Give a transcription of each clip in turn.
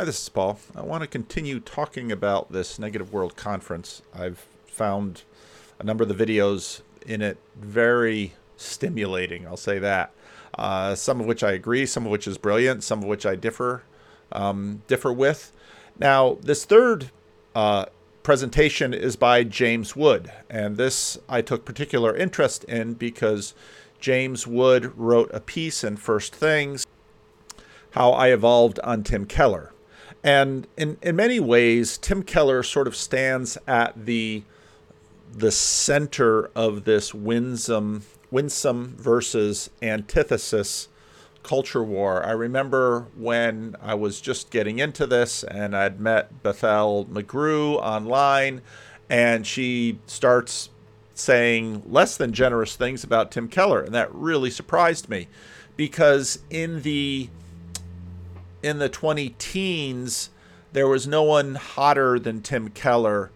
Hi, this is Paul. I want to continue talking about this Negative World Conference. I've found a number of the videos in it very stimulating, I'll say that. Uh, some of which I agree, some of which is brilliant, some of which I differ um, differ with. Now, this third uh, presentation is by James Wood, and this I took particular interest in because James Wood wrote a piece in First Things, How I Evolved on Tim Keller. And in, in many ways, Tim Keller sort of stands at the the center of this winsome winsome versus antithesis culture war. I remember when I was just getting into this and I'd met Bethel McGrew online and she starts saying less than generous things about Tim Keller and that really surprised me because in the in the 20 teens there was no one hotter than Tim Keller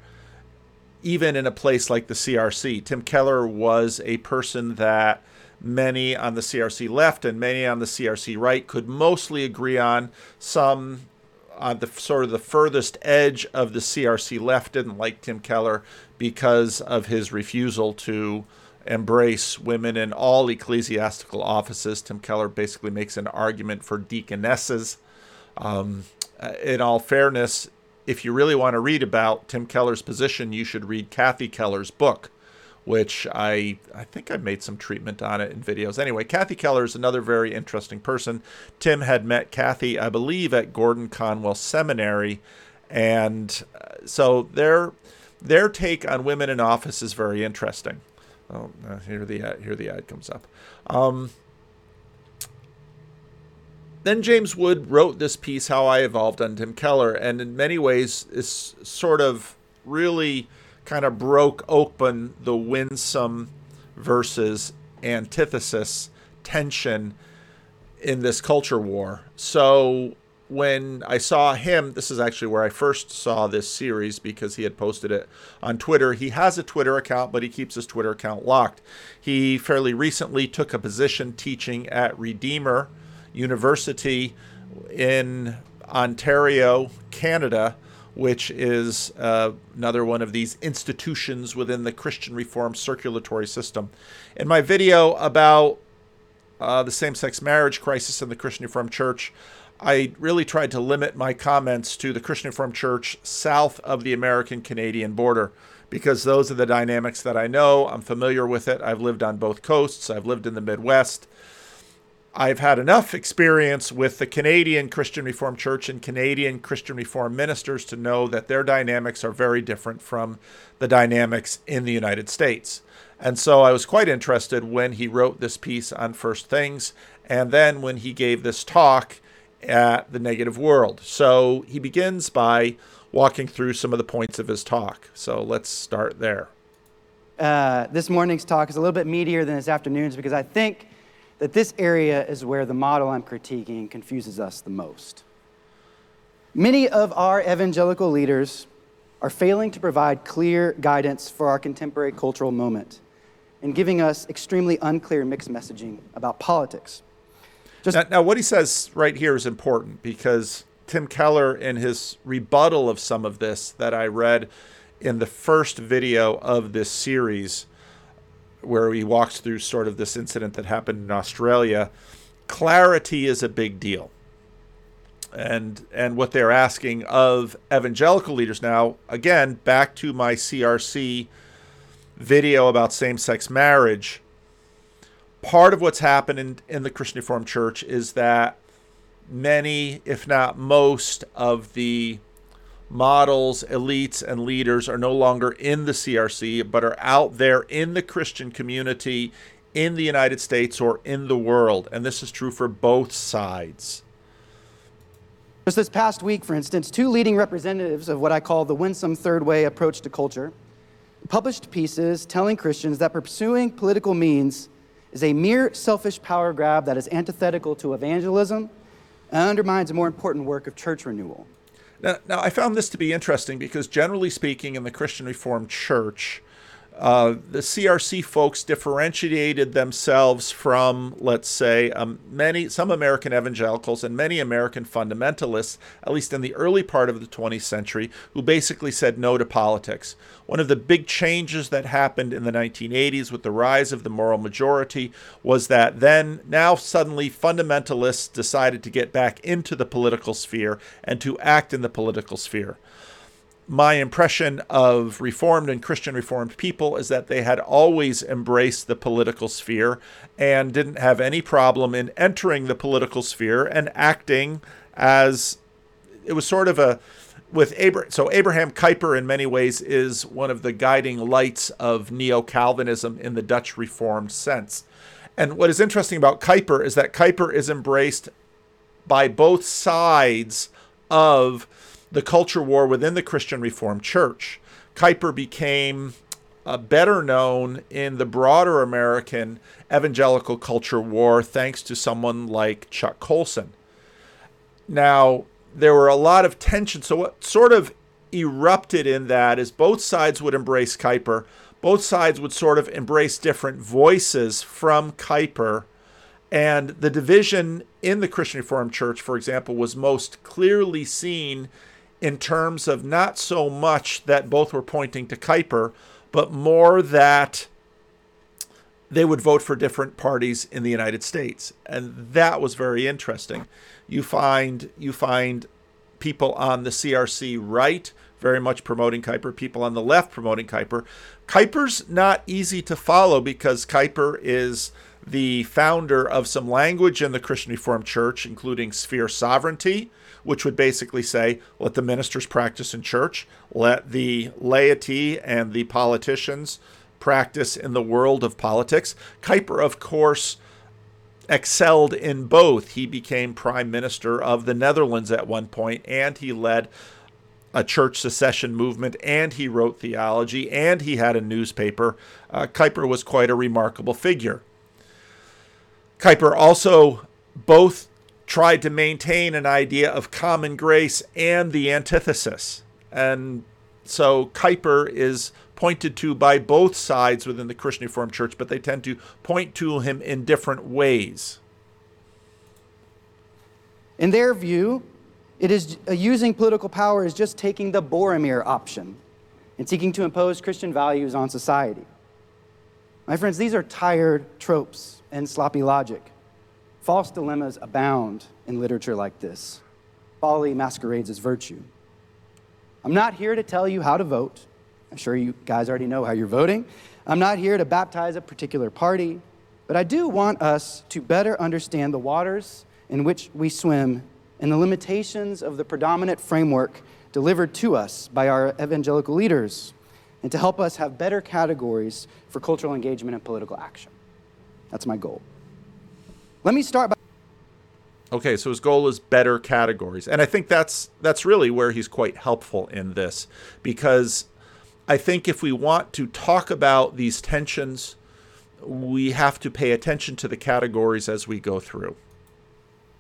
even in a place like the CRC. Tim Keller was a person that many on the CRC left and many on the CRC right could mostly agree on. Some on the sort of the furthest edge of the CRC left didn't like Tim Keller because of his refusal to embrace women in all ecclesiastical offices. Tim Keller basically makes an argument for deaconesses. Um, in all fairness, if you really want to read about Tim Keller's position, you should read Kathy Keller's book, which I I think I made some treatment on it in videos. Anyway, Kathy Keller is another very interesting person. Tim had met Kathy, I believe, at Gordon Conwell Seminary, and uh, so their their take on women in office is very interesting. Oh, uh, here the ad, here the ad comes up. Um, then James Wood wrote this piece, How I Evolved on Tim Keller, and in many ways is sort of really kind of broke open the winsome versus antithesis tension in this culture war. So when I saw him, this is actually where I first saw this series because he had posted it on Twitter. He has a Twitter account, but he keeps his Twitter account locked. He fairly recently took a position teaching at Redeemer University in Ontario, Canada, which is uh, another one of these institutions within the Christian Reformed circulatory system. In my video about uh, the same sex marriage crisis in the Christian Reformed Church, I really tried to limit my comments to the Christian Reformed Church south of the American Canadian border because those are the dynamics that I know. I'm familiar with it. I've lived on both coasts, I've lived in the Midwest. I've had enough experience with the Canadian Christian Reformed Church and Canadian Christian Reformed ministers to know that their dynamics are very different from the dynamics in the United States. And so I was quite interested when he wrote this piece on First Things and then when he gave this talk at the Negative World. So he begins by walking through some of the points of his talk. So let's start there. Uh, this morning's talk is a little bit meatier than this afternoon's because I think that this area is where the model I'm critiquing confuses us the most. Many of our evangelical leaders are failing to provide clear guidance for our contemporary cultural moment and giving us extremely unclear mixed messaging about politics. Just now, now, what he says right here is important because Tim Keller, in his rebuttal of some of this that I read in the first video of this series, where he walks through sort of this incident that happened in Australia, clarity is a big deal. And and what they're asking of evangelical leaders now, again, back to my CRC video about same-sex marriage, part of what's happened in, in the Christian Reformed Church is that many, if not most, of the models, elites, and leaders are no longer in the CRC, but are out there in the Christian community in the United States or in the world. And this is true for both sides. Just this past week, for instance, two leading representatives of what I call the winsome third way approach to culture published pieces telling Christians that pursuing political means is a mere selfish power grab that is antithetical to evangelism and undermines a more important work of church renewal. Now, now, I found this to be interesting because, generally speaking, in the Christian Reformed Church, uh, the CRC folks differentiated themselves from, let's say, um, many some American evangelicals and many American fundamentalists, at least in the early part of the 20th century, who basically said no to politics. One of the big changes that happened in the 1980s with the rise of the moral majority was that then, now suddenly, fundamentalists decided to get back into the political sphere and to act in the political sphere my impression of Reformed and Christian Reformed people is that they had always embraced the political sphere and didn't have any problem in entering the political sphere and acting as it was sort of a with Abraham. So Abraham Kuyper, in many ways, is one of the guiding lights of neo Calvinism in the Dutch Reformed sense. And what is interesting about Kuyper is that Kuyper is embraced by both sides of the culture war within the Christian Reformed Church. Kuyper became uh, better known in the broader American evangelical culture war thanks to someone like Chuck Colson. Now, there were a lot of tension. So, what sort of erupted in that is both sides would embrace Kuyper. Both sides would sort of embrace different voices from Kuyper. And the division in the Christian Reformed Church, for example, was most clearly seen in terms of not so much that both were pointing to Kuyper, but more that they would vote for different parties in the United States. And that was very interesting. You find you find people on the CRC right very much promoting Kuyper, people on the left promoting Kuyper. Kuyper's not easy to follow because Kuyper is the founder of some language in the Christian Reformed Church, including sphere sovereignty, which would basically say let the ministers practice in church, let the laity and the politicians practice in the world of politics. Kuyper, of course, excelled in both. He became prime minister of the Netherlands at one point, and he led a church secession movement, and he wrote theology, and he had a newspaper. Uh, Kuyper was quite a remarkable figure. Kuyper also both tried to maintain an idea of common grace and the antithesis. And so Kuyper is pointed to by both sides within the Christian Reformed Church, but they tend to point to him in different ways. In their view, it is uh, using political power is just taking the Boromir option and seeking to impose Christian values on society. My friends, these are tired tropes and sloppy logic. False dilemmas abound in literature like this. Folly masquerades as virtue. I'm not here to tell you how to vote. I'm sure you guys already know how you're voting. I'm not here to baptize a particular party, but I do want us to better understand the waters in which we swim and the limitations of the predominant framework delivered to us by our evangelical leaders, and to help us have better categories for cultural engagement and political action. That's my goal. Let me start by. Okay, so his goal is better categories, and I think that's that's really where he's quite helpful in this, because I think if we want to talk about these tensions, we have to pay attention to the categories as we go through.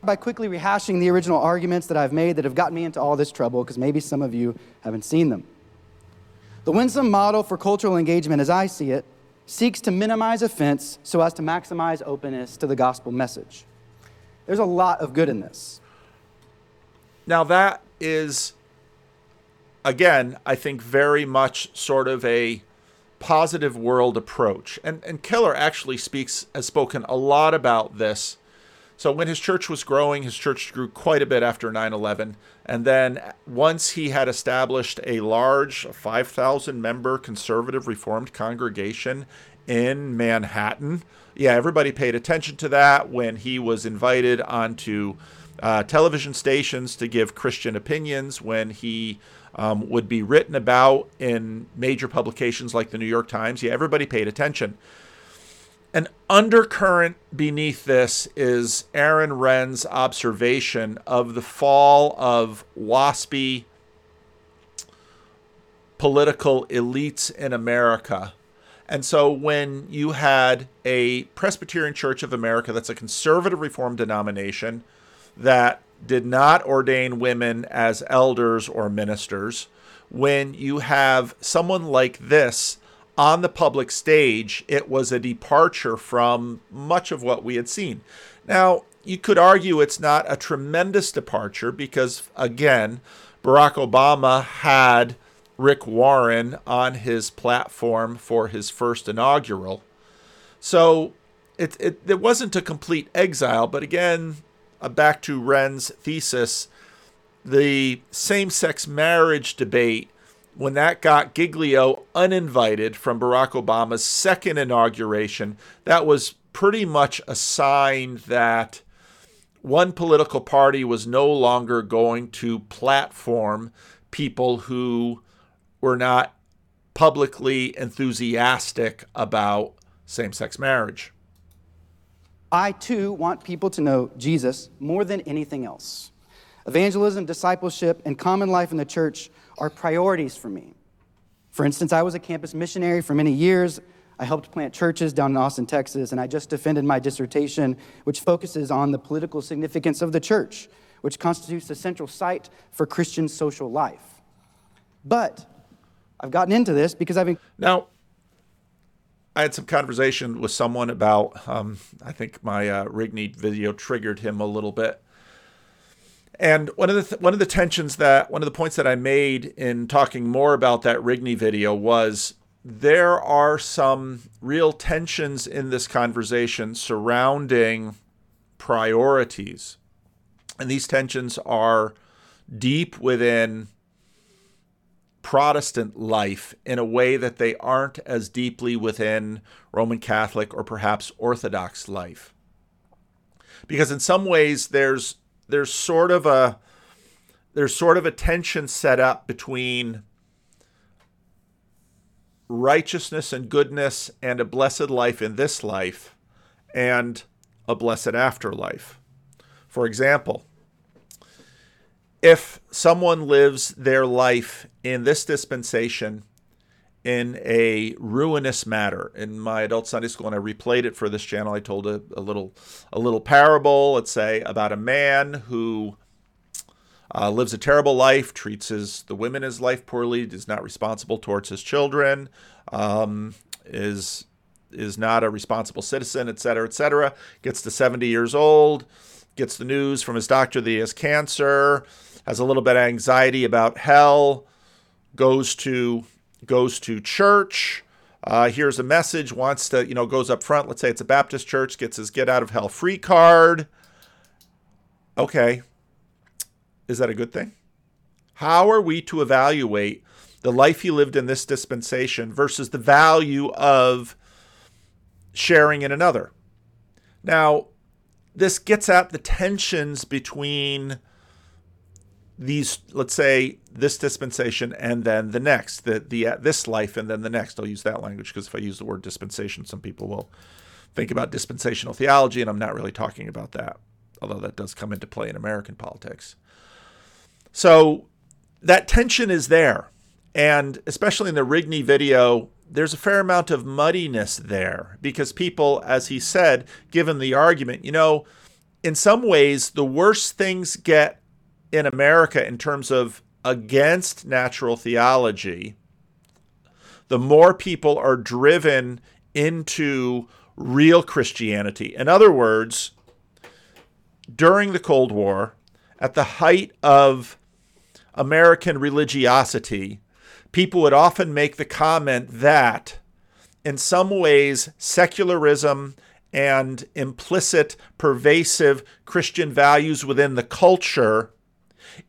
By quickly rehashing the original arguments that I've made that have gotten me into all this trouble, because maybe some of you haven't seen them. The winsome model for cultural engagement, as I see it, seeks to minimize offense so as to maximize openness to the gospel message. There's a lot of good in this. Now, that is, again, I think very much sort of a positive world approach. And, and Keller actually speaks, has spoken a lot about this. So, when his church was growing, his church grew quite a bit after 9 11. And then, once he had established a large 5,000 member conservative reformed congregation in Manhattan, yeah, everybody paid attention to that when he was invited onto uh, television stations to give Christian opinions, when he um, would be written about in major publications like the New York Times. Yeah, everybody paid attention. An undercurrent beneath this is Aaron Renn's observation of the fall of waspy political elites in America. And so when you had a Presbyterian Church of America that's a conservative reform denomination that did not ordain women as elders or ministers, when you have someone like this on the public stage, it was a departure from much of what we had seen. Now, you could argue it's not a tremendous departure because, again, Barack Obama had Rick Warren on his platform for his first inaugural. So it, it, it wasn't a complete exile, but again, back to Renn's thesis, the same sex marriage debate, when that got Giglio uninvited from Barack Obama's second inauguration, that was pretty much a sign that one political party was no longer going to platform people who were not publicly enthusiastic about same sex marriage. I too want people to know Jesus more than anything else. Evangelism, discipleship, and common life in the church are priorities for me. For instance, I was a campus missionary for many years. I helped plant churches down in Austin, Texas, and I just defended my dissertation, which focuses on the political significance of the church, which constitutes the central site for Christian social life. But I've gotten into this because I've been. Now, I had some conversation with someone about, um, I think my uh, Rigney video triggered him a little bit. And one of the th- one of the tensions that one of the points that I made in talking more about that Rigney video was there are some real tensions in this conversation surrounding priorities. And these tensions are deep within Protestant life in a way that they aren't as deeply within Roman Catholic or perhaps Orthodox life. Because in some ways there's there's sort of a there's sort of a tension set up between righteousness and goodness and a blessed life in this life and a blessed afterlife. For example, if someone lives their life in this dispensation in a ruinous matter. In my adult sunday school and i replayed it for this channel i told a, a little a little parable let's say about a man who uh, lives a terrible life treats his the women his life poorly is not responsible towards his children um, is is not a responsible citizen et cetera et cetera gets to 70 years old gets the news from his doctor that he has cancer has a little bit of anxiety about hell, goes to goes to church, uh, hears a message, wants to, you know, goes up front. Let's say it's a Baptist church, gets his get out of hell free card. Okay. Is that a good thing? How are we to evaluate the life he lived in this dispensation versus the value of sharing in another? Now, this gets at the tensions between these let's say this dispensation and then the next the the uh, this life and then the next. I'll use that language because if i use the word dispensation some people will think about dispensational theology and i'm not really talking about that although that does come into play in american politics. So that tension is there and especially in the rigney video there's a fair amount of muddiness there because people as he said given the argument you know in some ways the worse things get in America in terms of against natural theology, the more people are driven into real Christianity. In other words, during the Cold War, at the height of American religiosity, people would often make the comment that, in some ways, secularism and implicit, pervasive Christian values within the culture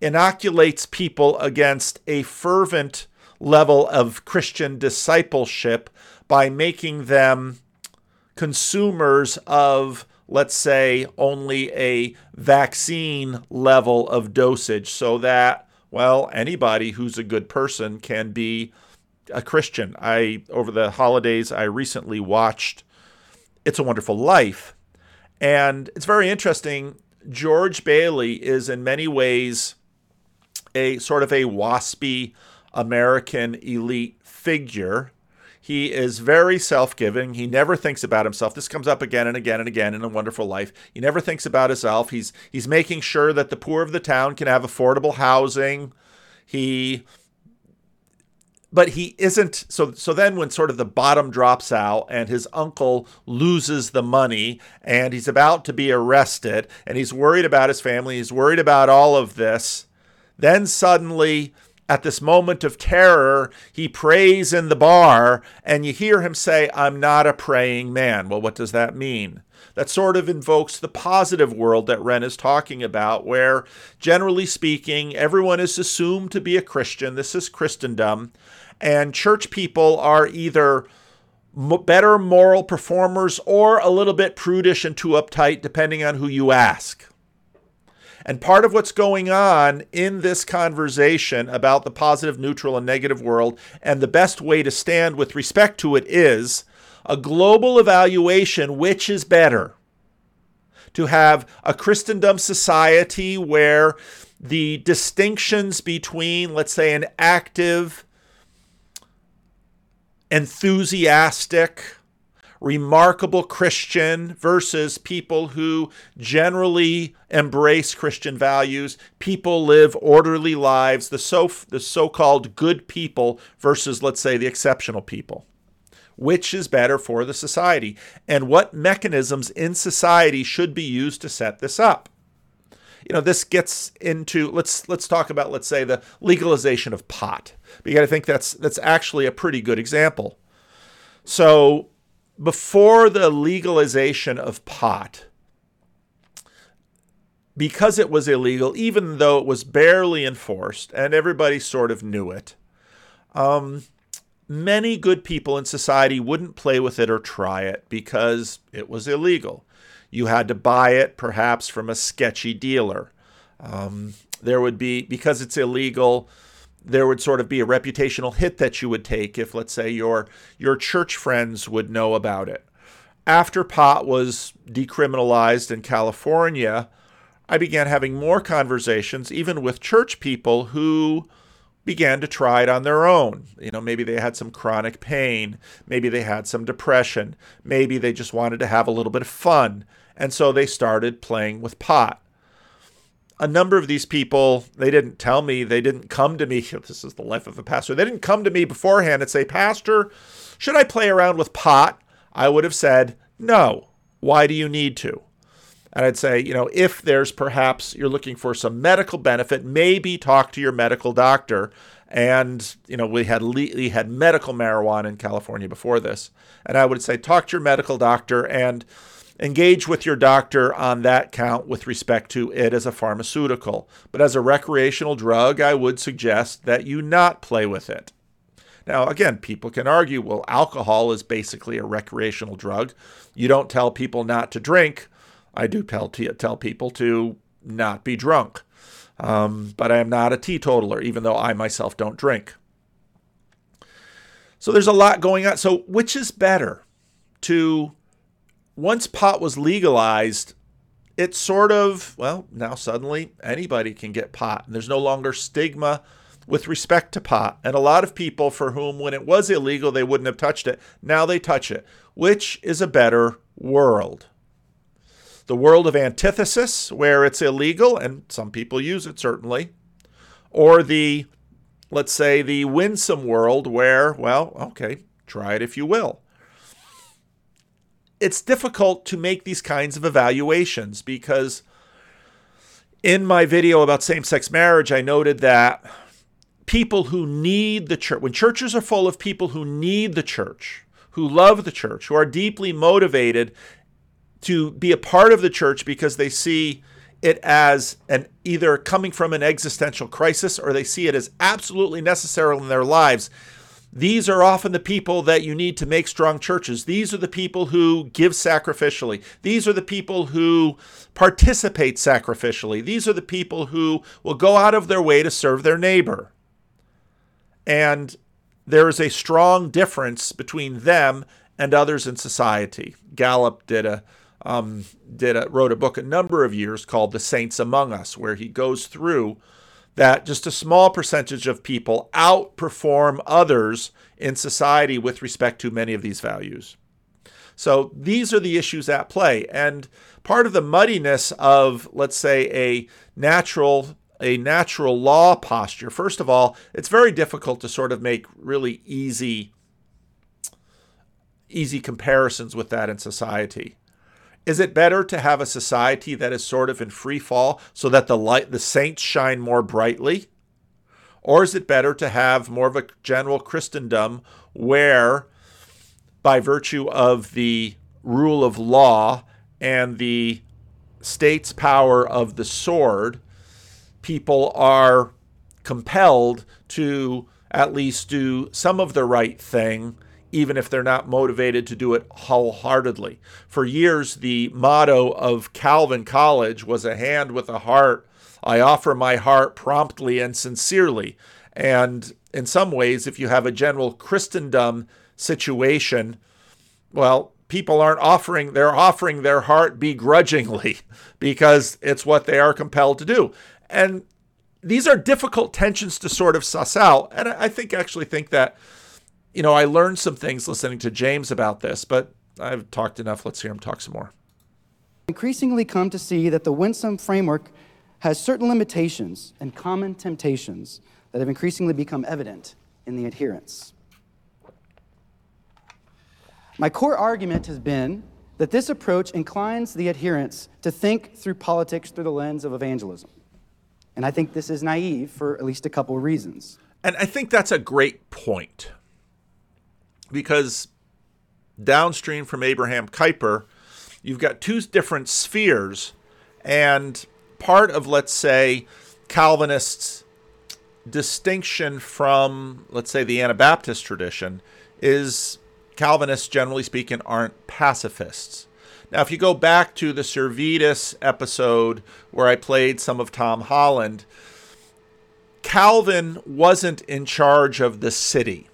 inoculates people against a fervent level of Christian discipleship by making them consumers of, let's say, only a vaccine level of dosage so that, well, anybody who's a good person can be a Christian. I over the holidays I recently watched It's a Wonderful Life and it's very interesting George Bailey is in many ways a sort of a waspy American elite figure. He is very self giving. He never thinks about himself. This comes up again and again and again in A Wonderful Life. He never thinks about himself. He's, he's making sure that the poor of the town can have affordable housing. He but he isn't so so then when sort of the bottom drops out and his uncle loses the money and he's about to be arrested and he's worried about his family he's worried about all of this then suddenly at this moment of terror he prays in the bar and you hear him say i'm not a praying man well what does that mean that sort of invokes the positive world that Renn is talking about, where generally speaking, everyone is assumed to be a Christian. This is Christendom. And church people are either better moral performers or a little bit prudish and too uptight, depending on who you ask. And part of what's going on in this conversation about the positive, neutral, and negative world, and the best way to stand with respect to it is a global evaluation which is better? To have a Christendom society where the distinctions between, let's say, an active, enthusiastic, remarkable Christian versus people who generally embrace Christian values, people live orderly lives, the so the so-called good people versus let's say the exceptional people. Which is better for the society and what mechanisms in society should be used to set this up? You know this gets into let's let's talk about let's say the legalization of pot because I think that's that's actually a pretty good example. So before the legalization of pot, because it was illegal, even though it was barely enforced and everybody sort of knew it, um, many good people in society wouldn't play with it or try it because it was illegal. You had to buy it perhaps from a sketchy dealer. Um, there would be, because it's illegal, there would sort of be a reputational hit that you would take if, let's say, your your church friends would know about it. After pot was decriminalized in California, I began having more conversations, even with church people who began to try it on their own. You know, maybe they had some chronic pain, maybe they had some depression, maybe they just wanted to have a little bit of fun, and so they started playing with pot a number of these people, they didn't tell me, they didn't come to me. This is the life of a pastor. They didn't come to me beforehand and say, Pastor, should I play around with pot? I would have said, No. Why do you need to? And I'd say, you know, if there's perhaps you're looking for some medical benefit, maybe talk to your medical doctor. And you know, we had we had medical marijuana in California before this, and I would say talk to your medical doctor and Engage with your doctor on that count with respect to it as a pharmaceutical. But as a recreational drug, I would suggest that you not play with it. Now, again, people can argue well, alcohol is basically a recreational drug. You don't tell people not to drink. I do tell, tell people to not be drunk. Um, but I am not a teetotaler, even though I myself don't drink. So there's a lot going on. So, which is better to once pot was legalized, it sort of, well, now suddenly anybody can get pot. And there's no longer stigma with respect to pot. And a lot of people for whom, when it was illegal, they wouldn't have touched it, now they touch it. Which is a better world? The world of antithesis, where it's illegal, and some people use it certainly, or the, let's say, the winsome world, where, well, okay, try it if you will it's difficult to make these kinds of evaluations because in my video about same sex marriage, I noted that people who need the church, when churches are full of people who need the church, who love the church, who are deeply motivated to be a part of the church because they see it as an either coming from an existential crisis or they see it as absolutely necessary in their lives these are often the people that you need to make strong churches. These are the people who give sacrificially. These are the people who participate sacrificially. These are the people who will go out of their way to serve their neighbor. And there is a strong difference between them and others in society. Gallup did a um, did a, wrote a book a number of years called "The Saints Among Us," where he goes through that just a small percentage of people outperform others in society with respect to many of these values. So these are the issues at play. And part of the muddiness of, let's say, a natural a natural law posture. First of all, it's very difficult to sort of make really easy easy comparisons with that in society. Is it better to have a society that is sort of in free fall so that the light the saints shine more brightly? Or is it better to have more of a general Christendom where by virtue of the rule of law and the state's power of the sword, people are compelled to at least do some of the right thing, even if they're not motivated to do it wholeheartedly. For years, the motto of Calvin College was a hand with a heart. I offer my heart promptly and sincerely. And in some ways, if you have a general Christendom situation, well, people aren't offering, they're offering their heart begrudgingly because it's what they are compelled to do. And these are difficult tensions to sort of suss out. And I think actually think that, you know, I learned some things listening to James about this, but I've talked enough. Let's hear him talk some more. Increasingly come to see that the winsome framework has certain limitations and common temptations that have increasingly become evident in the adherents. My core argument has been that this approach inclines the adherents to think through politics through the lens of evangelism. And I think this is naive for at least a couple of reasons. And I think that's a great point because downstream from Abraham Kuyper, you've got two different spheres. And part of, let's say, Calvinists' distinction from, let's say, the Anabaptist tradition is Calvinists, generally speaking, aren't pacifists. Now, if you go back to the Servetus episode where I played some of Tom Holland, Calvin wasn't in charge of the city.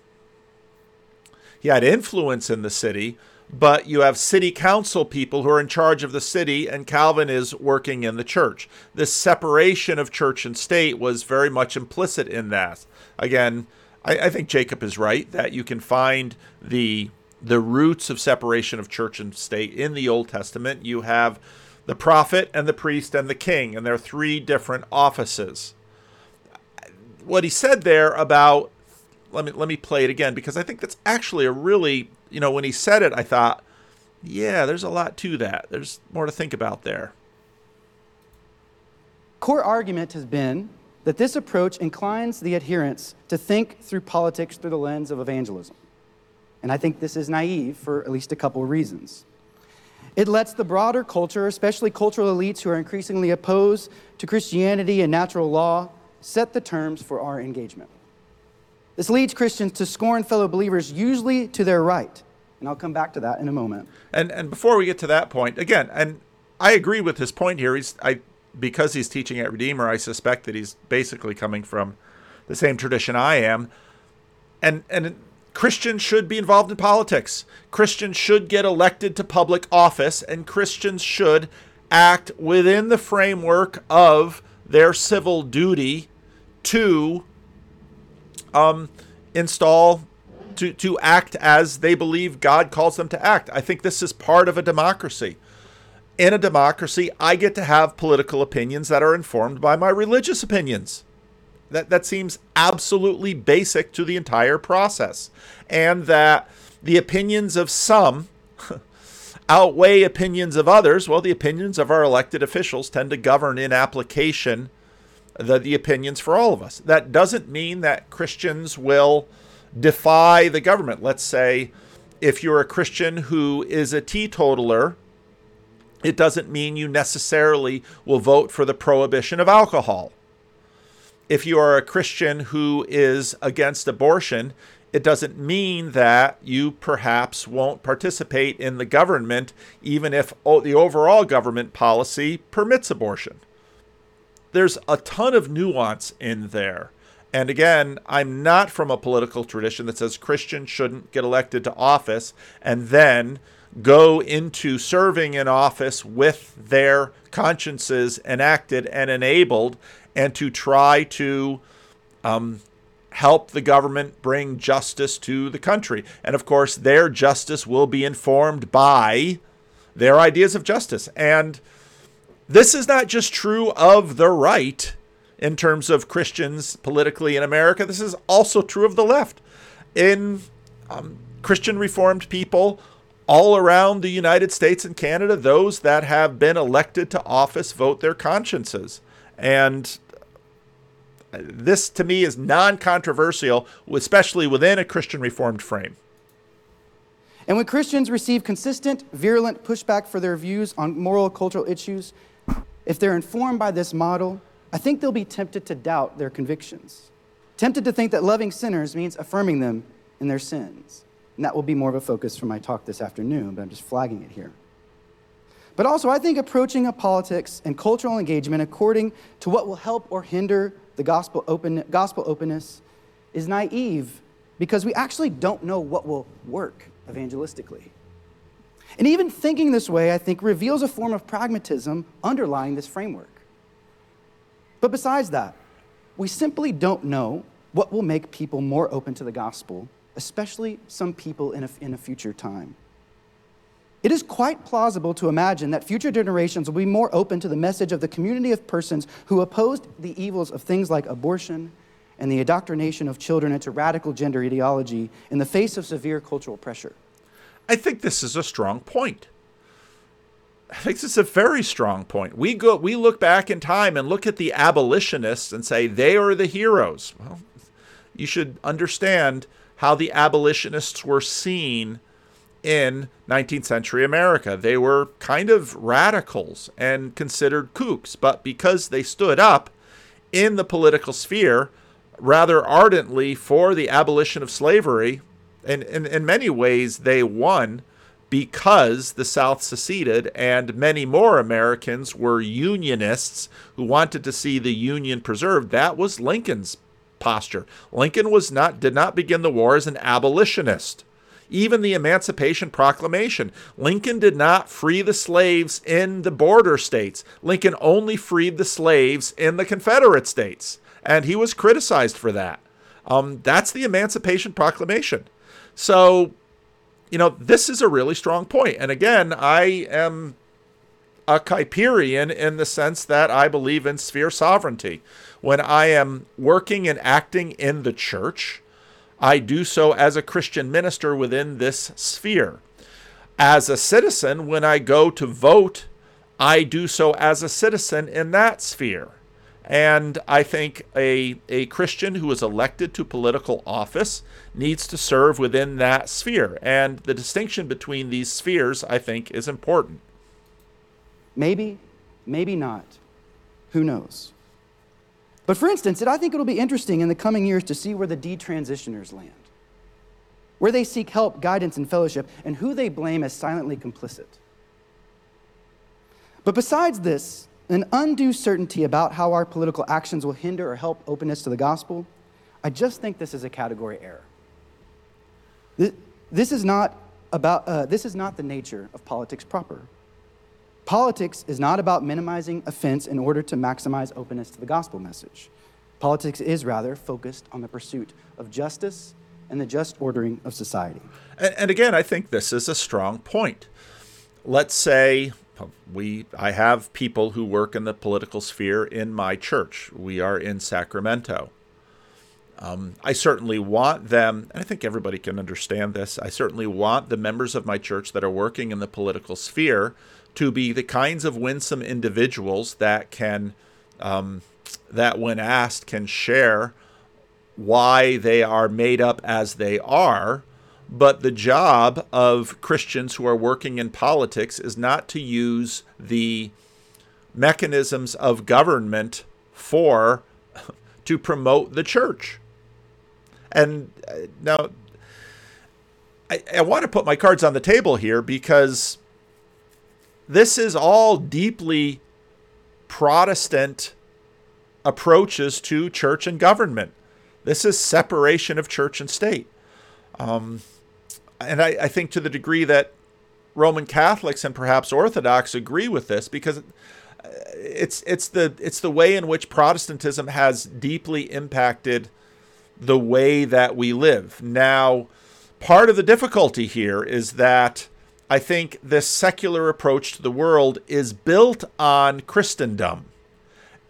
He had influence in the city, but you have city council people who are in charge of the city, and Calvin is working in the church. This separation of church and state was very much implicit in that. Again, I, I think Jacob is right that you can find the the roots of separation of church and state in the Old Testament. You have the prophet and the priest and the king, and there are three different offices. What he said there about let me let me play it again because I think that's actually a really you know when he said it I thought yeah there's a lot to that there's more to think about there. Core argument has been that this approach inclines the adherents to think through politics through the lens of evangelism. And I think this is naive for at least a couple of reasons. It lets the broader culture, especially cultural elites who are increasingly opposed to Christianity and natural law, set the terms for our engagement. This leads Christians to scorn fellow believers, usually to their right. And I'll come back to that in a moment. And and before we get to that point, again, and I agree with his point here. He's I because he's teaching at Redeemer, I suspect that he's basically coming from the same tradition I am. And and Christians should be involved in politics. Christians should get elected to public office, and Christians should act within the framework of their civil duty to um, install, to, to act as they believe God calls them to act. I think this is part of a democracy. In a democracy, I get to have political opinions that are informed by my religious opinions. That that seems absolutely basic to the entire process, and that the opinions of some outweigh opinions of others. Well, the opinions of our elected officials tend to govern in application the, the opinions for all of us. That doesn't mean that Christians will defy the government. Let's say if you're a Christian who is a teetotaler, it doesn't mean you necessarily will vote for the prohibition of alcohol if you are a Christian who is against abortion, it doesn't mean that you perhaps won't participate in the government, even if the overall government policy permits abortion. There's a ton of nuance in there. And again, I'm not from a political tradition that says Christians shouldn't get elected to office and then go into serving in office with their consciences enacted and enabled and to try to um, help the government bring justice to the country. And of course, their justice will be informed by their ideas of justice. And this is not just true of the right. in terms of Christians politically in America. This is also true of the left. In um, Christian Reformed people all around the United States and Canada, those that have been elected to office vote their consciences. And this to me is non controversial, especially within a Christian Reformed frame. And when Christians receive consistent, virulent pushback for their views on moral, cultural issues, if they're informed by this model, I think they'll be tempted to doubt their convictions, tempted to think that loving sinners means affirming them in their sins. And that will be more of a focus for my talk this afternoon, but I'm just flagging it here. But also, I think approaching a politics and cultural engagement according to what will help or hinder the gospel, open, gospel openness is naive because we actually don't know what will work evangelistically. And even thinking this way, I think, reveals a form of pragmatism underlying this framework. But besides that, we simply don't know what will make people more open to the gospel, especially some people in a, in a future time. It is quite plausible to imagine that future generations will be more open to the message of the community of persons who opposed the evils of things like abortion and the indoctrination of children into radical gender ideology in the face of severe cultural pressure. I think this is a strong point. I think this is a very strong point. We go we look back in time and look at the abolitionists and say they are the heroes. Well, you should understand how the abolitionists were seen in 19th century America. They were kind of radicals and considered kooks, but because they stood up in the political sphere rather ardently for the abolition of slavery, and in many ways they won because the South seceded and many more Americans were Unionists who wanted to see the Union preserved. That was Lincoln's posture. Lincoln was not did not begin the war as an abolitionist even the Emancipation Proclamation. Lincoln did not free the slaves in the border states. Lincoln only freed the slaves in the Confederate states, and he was criticized for that. Um, that's the Emancipation Proclamation. So, you know, this is a really strong point. And again, I am a Kuyperian in the sense that I believe in sphere sovereignty. When I am working and acting in the church, I do so as a Christian minister within this sphere. As a citizen, when I go to vote, I do so as a citizen in that sphere. And I think a, a Christian who is elected to political office needs to serve within that sphere. And the distinction between these spheres, I think, is important. Maybe, maybe not. Who knows? But for instance, I think it'll be interesting in the coming years to see where the detransitioners land, where they seek help, guidance, and fellowship, and who they blame as silently complicit. But besides this, an undue certainty about how our political actions will hinder or help openness to the gospel, I just think this is a category error. This is not about uh, this is not the nature of politics proper. Politics is not about minimizing offense in order to maximize openness to the gospel message. Politics is rather focused on the pursuit of justice and the just ordering of society. And, and again, I think this is a strong point. Let's say we I have people who work in the political sphere in my church. We are in Sacramento. Um, I certainly want them, and I think everybody can understand this. I certainly want the members of my church that are working in the political sphere to be the kinds of winsome individuals that can, um, that when asked, can share why they are made up as they are. But the job of Christians who are working in politics is not to use the mechanisms of government for to promote the church. And uh, now I, I want to put my cards on the table here because this is all deeply Protestant approaches to church and government. This is separation of church and state. Um, and I, I, think to the degree that Roman Catholics and perhaps Orthodox agree with this, because uh, it's it's the it's the way in which Protestantism has deeply impacted the way that we live. Now, part of the difficulty here is that I think this secular approach to the world is built on Christendom.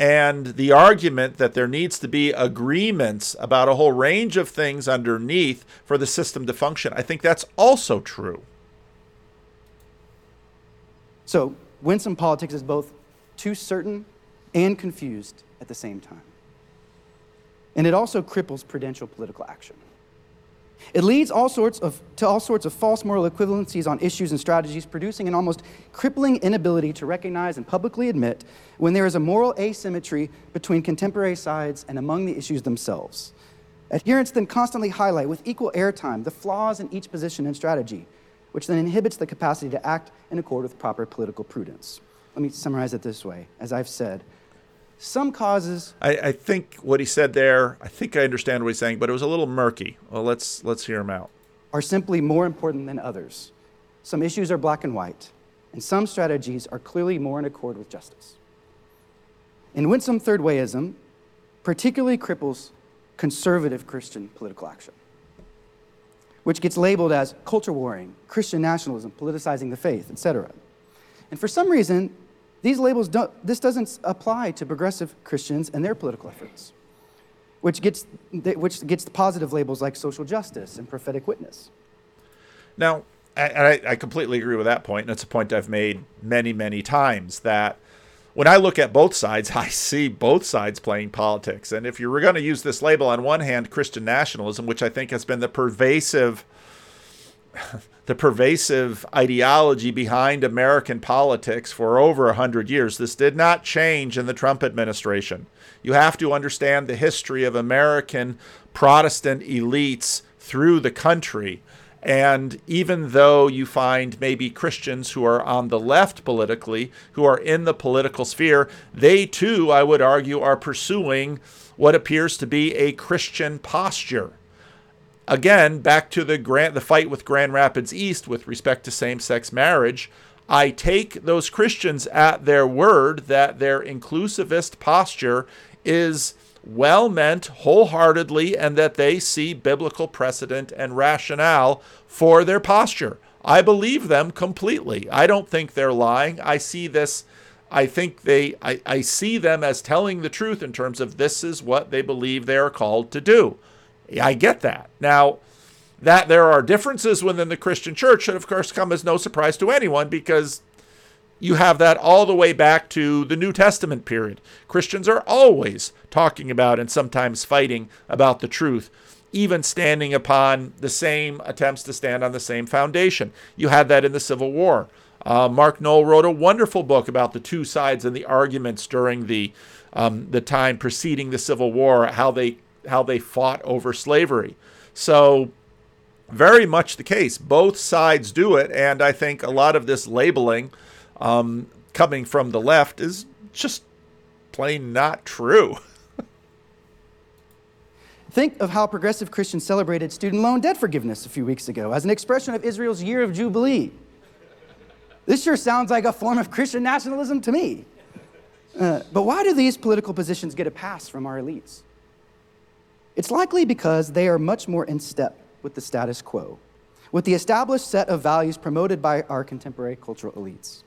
And the argument that there needs to be agreements about a whole range of things underneath for the system to function, I think that's also true. So, winsome politics is both too certain and confused at the same time. And it also cripples prudential political action. It leads all sorts of, to all sorts of false moral equivalencies on issues and strategies, producing an almost crippling inability to recognize and publicly admit when there is a moral asymmetry between contemporary sides and among the issues themselves. Adherents then constantly highlight with equal airtime the flaws in each position and strategy, which then inhibits the capacity to act in accord with proper political prudence. Let me summarize it this way. As I've said, some causes. I, I, think what he said there, I think I understand what he's saying, but it was a little murky. Well, let's let's hear him out. Are simply more important than others. Some issues are black and white, and some strategies are clearly more in accord with justice. And winsome third wayism particularly cripples conservative Christian political action, which gets labeled as culture warring, Christian nationalism, politicizing the faith, etc. And for some reason, these labels don't, this doesn't apply to progressive Christians and their political efforts, which gets, which gets the positive labels like social justice and prophetic witness. Now, I, I completely agree with that point, and it's a point I've made many, many times that when I look at both sides, I see both sides playing politics. And if you were going to use this label, on one hand, Christian nationalism, which I think has been the pervasive the pervasive ideology behind American politics for over 100 years. This did not change in the Trump administration. You have to understand the history of American Protestant elites through the country. And even though you find maybe Christians who are on the left politically, who are in the political sphere, they too, I would argue, are pursuing what appears to be a Christian posture again, back to the the fight with Grand Rapids East with respect to same-sex marriage. I take those Christians at their word that their inclusivist posture is well meant wholeheartedly and that they see biblical precedent and rationale for their posture. I believe them completely. I don't think they're lying. I see this I think they I, I see them as telling the truth in terms of this is what they believe they are called to do. I get that. Now, that there are differences within the Christian church should, of course, come as no surprise to anyone because you have that all the way back to the New Testament period. Christians are always talking about and sometimes fighting about the truth, even standing upon the same attempts to stand on the same foundation. You had that in the Civil War. Uh, Mark Noll wrote a wonderful book about the two sides and the arguments during the um, the time preceding the Civil War, how they how they fought over slavery. So, very much the case. Both sides do it, and I think a lot of this labeling um, coming from the left is just plain not true. Think of how progressive Christians celebrated student loan debt forgiveness a few weeks ago as an expression of Israel's year of Jubilee. This sure sounds like a form of Christian nationalism to me. Uh, but why do these political positions get a pass from our elites? It's likely because they are much more in step with the status quo, with the established set of values promoted by our contemporary cultural elites.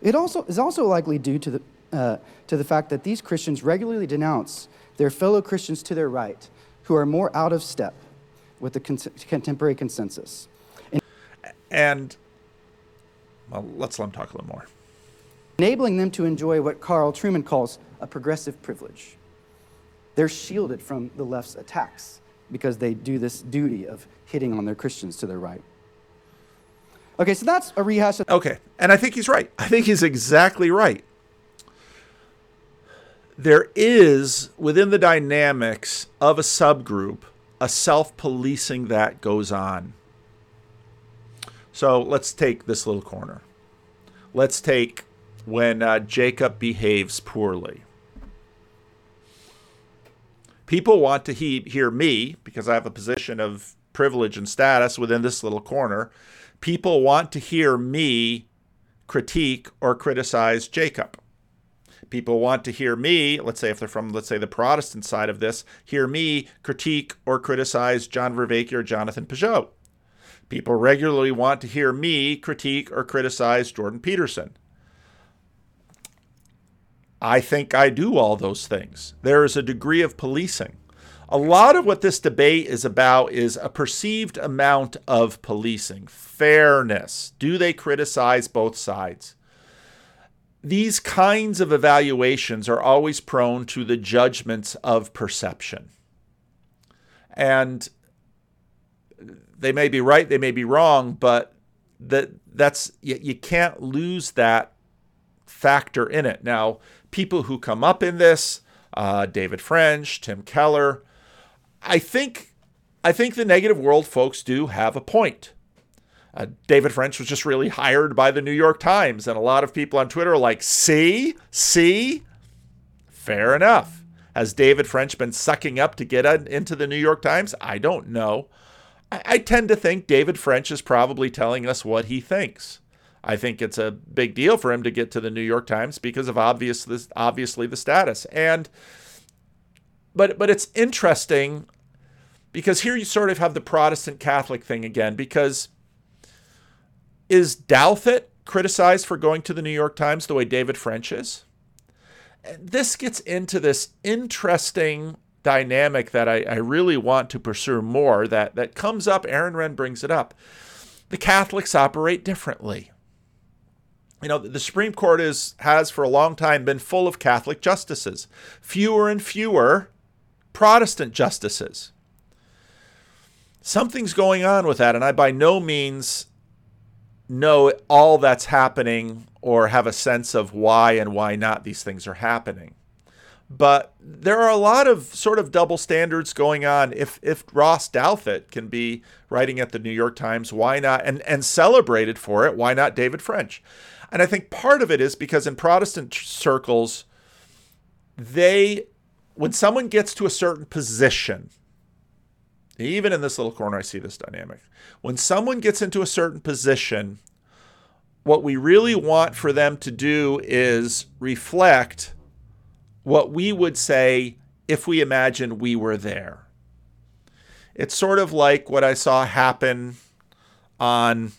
It also is also likely due to the, uh, to the fact that these Christians regularly denounce their fellow Christians to their right, who are more out of step with the con- contemporary consensus. And, and well, let's let them talk a little more. Enabling them to enjoy what Carl Trueman calls a progressive privilege. They're shielded from the left's attacks because they do this duty of hitting on their Christians to their right. Okay, so that's a rehash. Of- okay, and I think he's right. I think he's exactly right. There is, within the dynamics of a subgroup, a self policing that goes on. So let's take this little corner. Let's take when uh, Jacob behaves poorly. People want to he- hear me because I have a position of privilege and status within this little corner. People want to hear me critique or criticize Jacob. People want to hear me, let's say if they're from, let's say, the Protestant side of this, hear me critique or criticize John Vervaeke or Jonathan Pageau. People regularly want to hear me critique or criticize Jordan Peterson. I think I do all those things. There is a degree of policing. A lot of what this debate is about is a perceived amount of policing, fairness. Do they criticize both sides? These kinds of evaluations are always prone to the judgments of perception. And they may be right, they may be wrong, but that that's you, you can't lose that factor in it. Now, people who come up in this, uh, David French, Tim Keller, I think I think the negative world folks do have a point. Uh, David French was just really hired by the New York Times, and a lot of people on Twitter are like, "See, see." Fair enough. Has David French been sucking up to get into the New York Times? I don't know. I, I tend to think David French is probably telling us what he thinks. I think it's a big deal for him to get to the New York Times because of obvious obviously the status. And but but it's interesting because here you sort of have the Protestant Catholic thing again because is Douthat criticized for going to the New York Times the way David French is? This gets into this interesting dynamic that I, I really want to pursue more that, that comes up. Aaron Renn brings it up. The Catholics operate differently. You know, the Supreme Court is, has for a long time been full of Catholic justices, fewer and fewer Protestant justices. Something's going on with that, and I by no means know all that's happening or have a sense of why and why not these things are happening. But there are a lot of sort of double standards going on. If if Ross Douthat can be writing at the New York Times, why not and and celebrated for it? Why not David French? And I think part of it is because in Protestant circles, they when someone gets to a certain position, even in this little corner, I see this dynamic. When someone gets into a certain position, what we really want for them to do is reflect what we would say if we imagine we were there. It's sort of like what I saw happen on,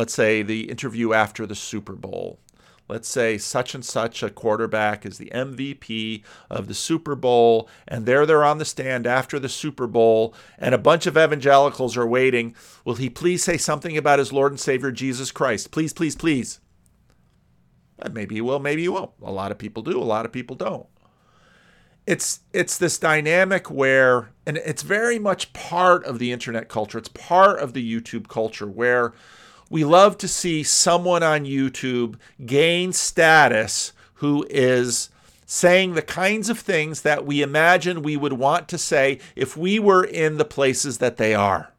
let's say, the interview after the Super Bowl. Let's say such and such a quarterback is the MVP of the Super Bowl, and there they're on the stand after the Super Bowl, and a bunch of evangelicals are waiting. Will he please say something about his Lord and Savior Jesus Christ? Please, please, please. Uh, maybe he will, maybe he won't. A lot of people do, a lot of people don't. It's it's this dynamic where and it's very much part of the internet culture. It's part of the YouTube culture where we love to see someone on YouTube gain status who is saying the kinds of things that we imagine we would want to say if we were in the places that they are.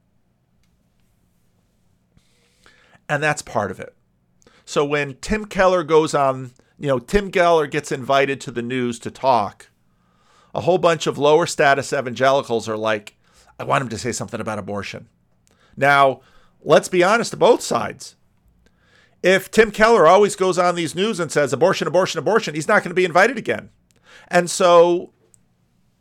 And that's part of it. So when Tim Keller goes on, you know, Tim Keller gets invited to the news to talk, a whole bunch of lower status evangelicals are like, I want him to say something about abortion. Now, let's be honest to both sides. If Tim Keller always goes on these news and says abortion, abortion, abortion, he's not going to be invited again. And so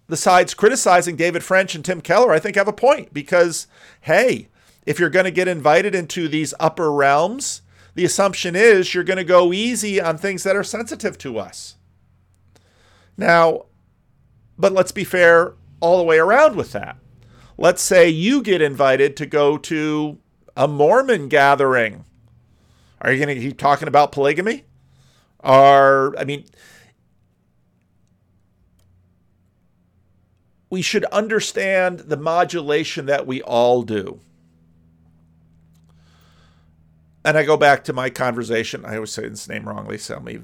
the sides criticizing David French and Tim Keller, I think, have a point because, hey, if you're going to get invited into these upper realms, the assumption is you're going to go easy on things that are sensitive to us. Now, but let's be fair all the way around with that. Let's say you get invited to go to a Mormon gathering. Are you going to keep talking about polygamy? Are, I mean, we should understand the modulation that we all do and I go back to my conversation. I always say this name wrongly. Tell me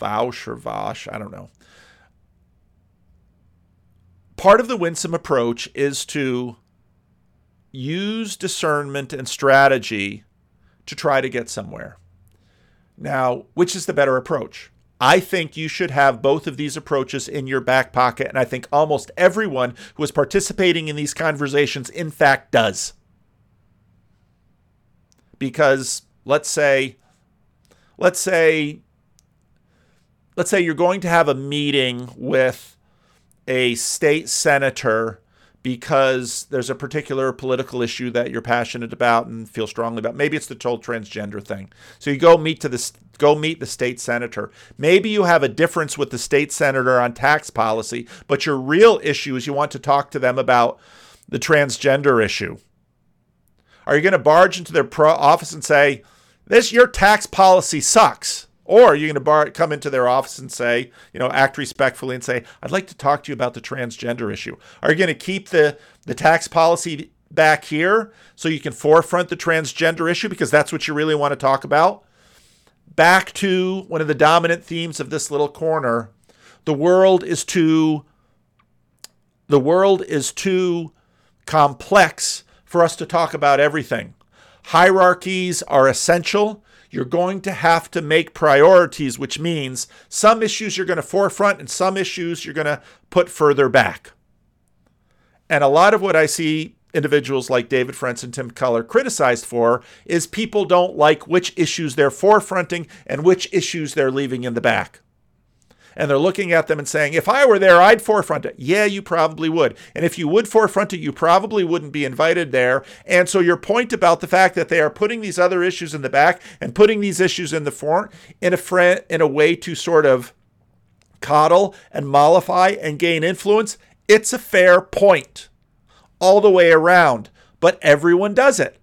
Vaush or Vosh. I don't know. Part of the winsome approach is to use discernment and strategy to try to get somewhere. Now, which is the better approach? I think you should have both of these approaches in your back pocket, and I think almost everyone who is participating in these conversations, in fact, does. Because let's say let's say let's say you're going to have a meeting with a state senator because there's a particular political issue that you're passionate about and feel strongly about. Maybe it's the whole transgender thing. So you go meet to this go meet the state senator. Maybe you have a difference with the state senator on tax policy, but your real issue is you want to talk to them about the transgender issue. Are you going to barge into their pro- office and say, "This your tax policy sucks"? Or you're going to bar- come into their office and say, you know, act respectfully and say, I'd like to talk to you about the transgender issue. Are you going to keep the, the tax policy back here so you can forefront the transgender issue because that's what you really want to talk about? Back to one of the dominant themes of this little corner. The world is too the world is too complex for us to talk about everything. Hierarchies are essential you're going to have to make priorities, which means some issues you're going to forefront and some issues you're going to put further back. And a lot of what I see individuals like David French and Tim Keller criticized for is people don't like which issues they're forefronting and which issues they're leaving in the back and they're looking at them and saying, if I were there, I'd forefront it. Yeah, you probably would. And if you would forefront it, you probably wouldn't be invited there. And so your point about the fact that they are putting these other issues in the back and putting these issues in the front in a in a way to sort of coddle and mollify and gain influence, it's a fair point all the way around. But everyone does it.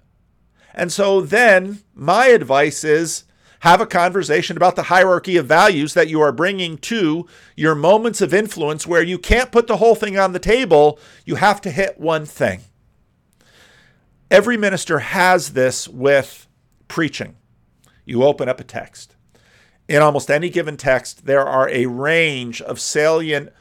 And so then my advice is have a conversation about the hierarchy of values that you are bringing to your moments of influence where you can't put the whole thing on the table. You have to hit one thing. Every minister has this with preaching. You open up a text. In almost any given text, there are a range of salient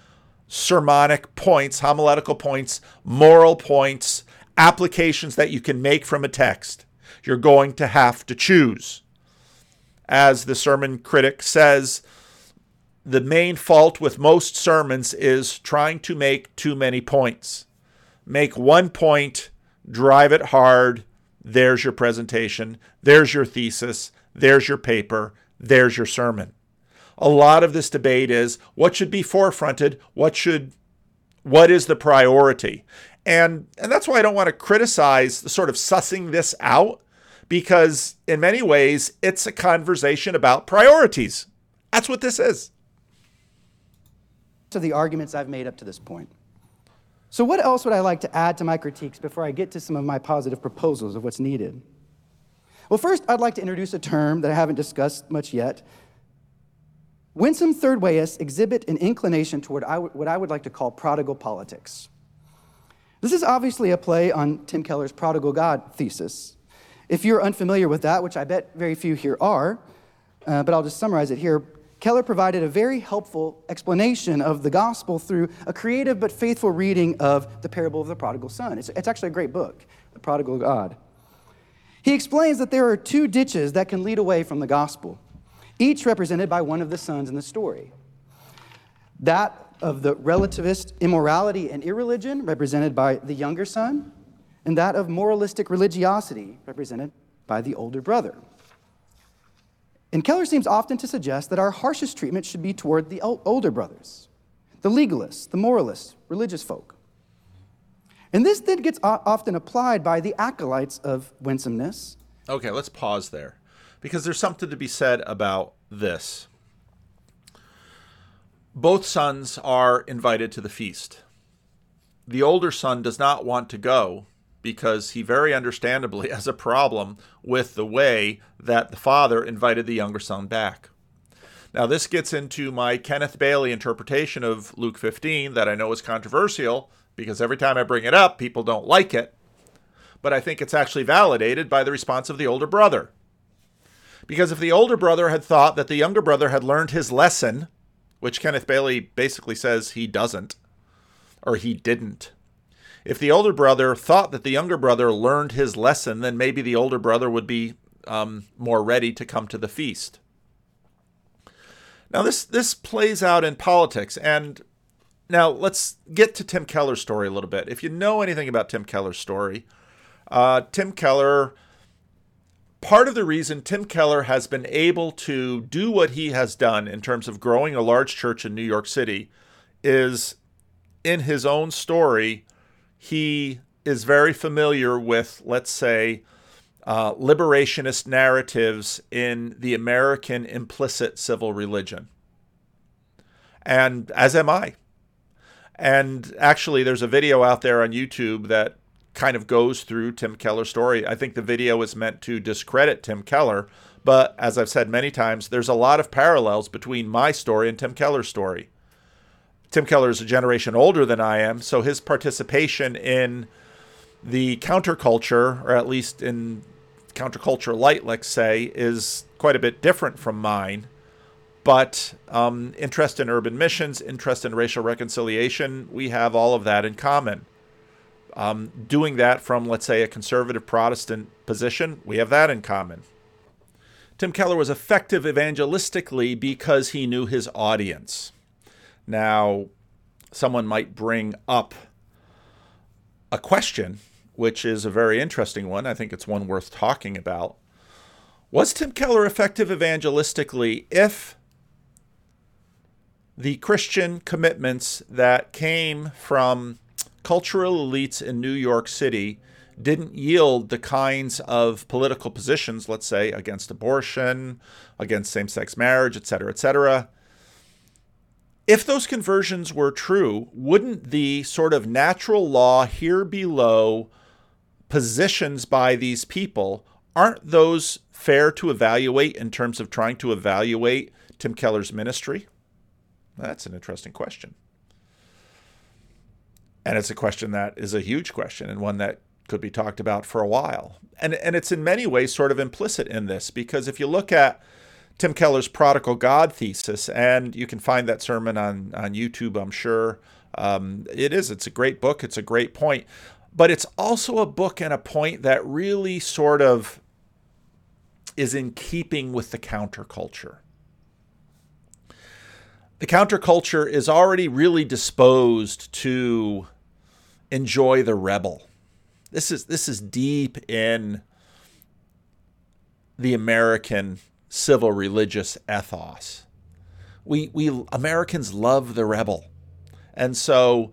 sermonic points, homiletical points, moral points, applications that you can make from a text. You're going to have to choose as the sermon critic says, the main fault with most sermons is trying to make too many points. Make one point, drive it hard. There's your presentation. There's your thesis. There's your paper. There's your sermon. A lot of this debate is what should be forefronted, what should what is the priority? And and that's why I don't want to criticize the sort of sussing this out because in many ways it's a conversation about priorities. That's what this is. To the arguments I've made up to this point. So, what else would I like to add to my critiques before I get to some of my positive proposals of what's needed? Well, first, I'd like to introduce a term that I haven't discussed much yet. Winsome third wayists exhibit an inclination toward what I would like to call prodigal politics. This is obviously a play on Tim Keller's prodigal God thesis. If you're unfamiliar with that, which I bet very few here are, uh, but I'll just summarize it here. Keller provided a very helpful explanation of the gospel through a creative but faithful reading of the parable of the prodigal son. It's, it's actually a great book, The Prodigal God. He explains that there are two ditches that can lead away from the gospel, each represented by one of the sons in the story. That of the relativist immorality and irreligion, represented by the younger son, and that of moralistic religiosity, represented by the older brother. And Keller seems often to suggest that our harshest treatment should be toward the older brothers, the legalists, the moralists, religious folk. And this then gets often applied by the acolytes of winsomeness. Okay, let's pause there because there's something to be said about this. Both sons are invited to the feast. The older son does not want to go because he very understandably has a problem with the way that the father invited the younger son back. Now, this gets into my Kenneth Bailey interpretation of Luke 15 that I know is controversial because every time I bring it up, people don't like it. But I think it's actually validated by the response of the older brother. Because if the older brother had thought that the younger brother had learned his lesson, which Kenneth Bailey basically says he doesn't, or he didn't, if the older brother thought that the younger brother learned his lesson, then maybe the older brother would be um, more ready to come to the feast. Now, this this plays out in politics, and now let's get to Tim Keller's story a little bit. If you know anything about Tim Keller's story, uh, Tim Keller. Part of the reason Tim Keller has been able to do what he has done in terms of growing a large church in New York City is in his own story he is very familiar with, let's say, uh, liberationist narratives in the American implicit civil religion. And as am I. And actually, there's a video out there on YouTube that kind of goes through Tim Keller's story. I think the video is meant to discredit Tim Keller, but as I've said many times, there's a lot of parallels between my story and Tim Keller's story. Tim Keller is a generation older than I am, so his participation in the counterculture, or at least in counterculture light, let's say, is quite a bit different from mine. But um, interest in urban missions, interest in racial reconciliation, we have all of that in common. Um, doing that from, let's say, a conservative Protestant position, we have that in common. Tim Keller was effective evangelistically because he knew his audience. Now, someone might bring up a question, which is a very interesting one. I think it's one worth talking about. Was Tim Keller effective evangelistically if the Christian commitments that came from cultural elites in New York City didn't yield the kinds of political positions, let's say, against abortion, against same sex marriage, et cetera, et cetera. If those conversions were true, wouldn't the sort of natural law here below positions by these people, aren't those fair to evaluate in terms of trying to evaluate Tim Keller's ministry? That's an interesting question. And it's a question that is a huge question and one that could be talked about for a while. And, and it's in many ways sort of implicit in this because if you look at Tim Keller's Prodigal God thesis, and you can find that sermon on, on YouTube, I'm sure. Um, it is, it's a great book, it's a great point. But it's also a book and a point that really sort of is in keeping with the counterculture. The counterculture is already really disposed to enjoy the rebel this is this is deep in the American civil religious ethos. We we Americans love the rebel. And so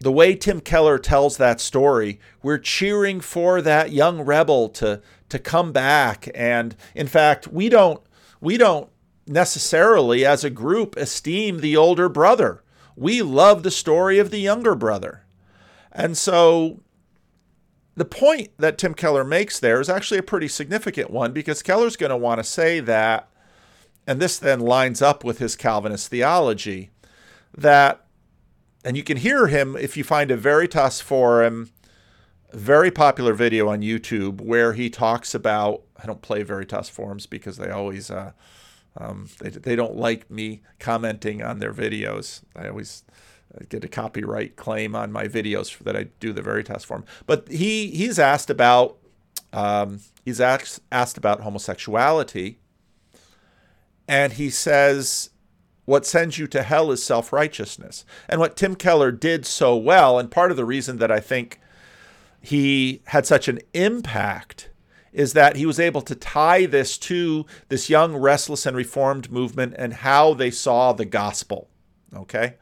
the way Tim Keller tells that story, we're cheering for that young rebel to to come back and in fact, we don't we don't necessarily as a group esteem the older brother. We love the story of the younger brother. And so the point that Tim Keller makes there is actually a pretty significant one because Keller's going to want to say that, and this then lines up with his Calvinist theology, that, and you can hear him if you find a Veritas Forum, very popular video on YouTube where he talks about, I don't play Veritas Forums because they always, uh, um, they, they don't like me commenting on their videos. I always get a copyright claim on my videos that I do the Veritas Forum. But he he's asked about um, he's asked asked about homosexuality, and he says what sends you to hell is self righteousness. And what Tim Keller did so well, and part of the reason that I think he had such an impact is that he was able to tie this to this young, restless, and reformed movement and how they saw the gospel. Okay?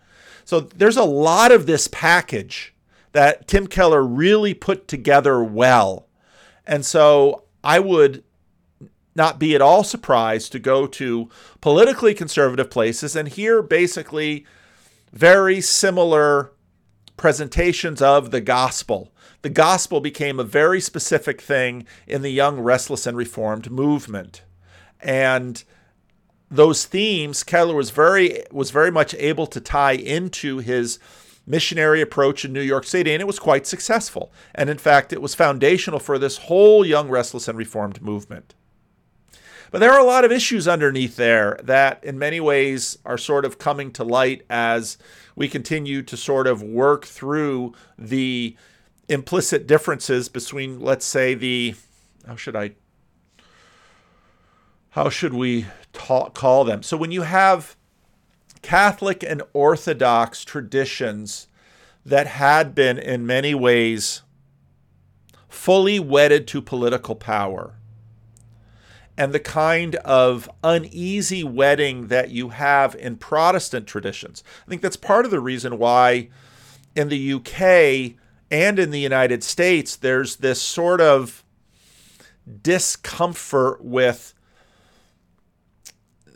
So there's a lot of this package that Tim Keller really put together well. And so I would not be at all surprised to go to politically conservative places and hear basically very similar presentations of the gospel. The gospel became a very specific thing in the young, restless, and reformed movement. And those themes Keller was very was very much able to tie into his missionary approach in New York City, and it was quite successful. And in fact, it was foundational for this whole young, restless, and reformed movement. But there are a lot of issues underneath there that, in many ways, are sort of coming to light as we continue to sort of work through the implicit differences between, let's say, the how should I how should we talk, call them? So when you have Catholic and Orthodox traditions that had been, in many ways, fully wedded to political power, and the kind of uneasy wedding that you have in Protestant traditions. I think that's part of the reason why in the UK and in the United States, there's this sort of discomfort with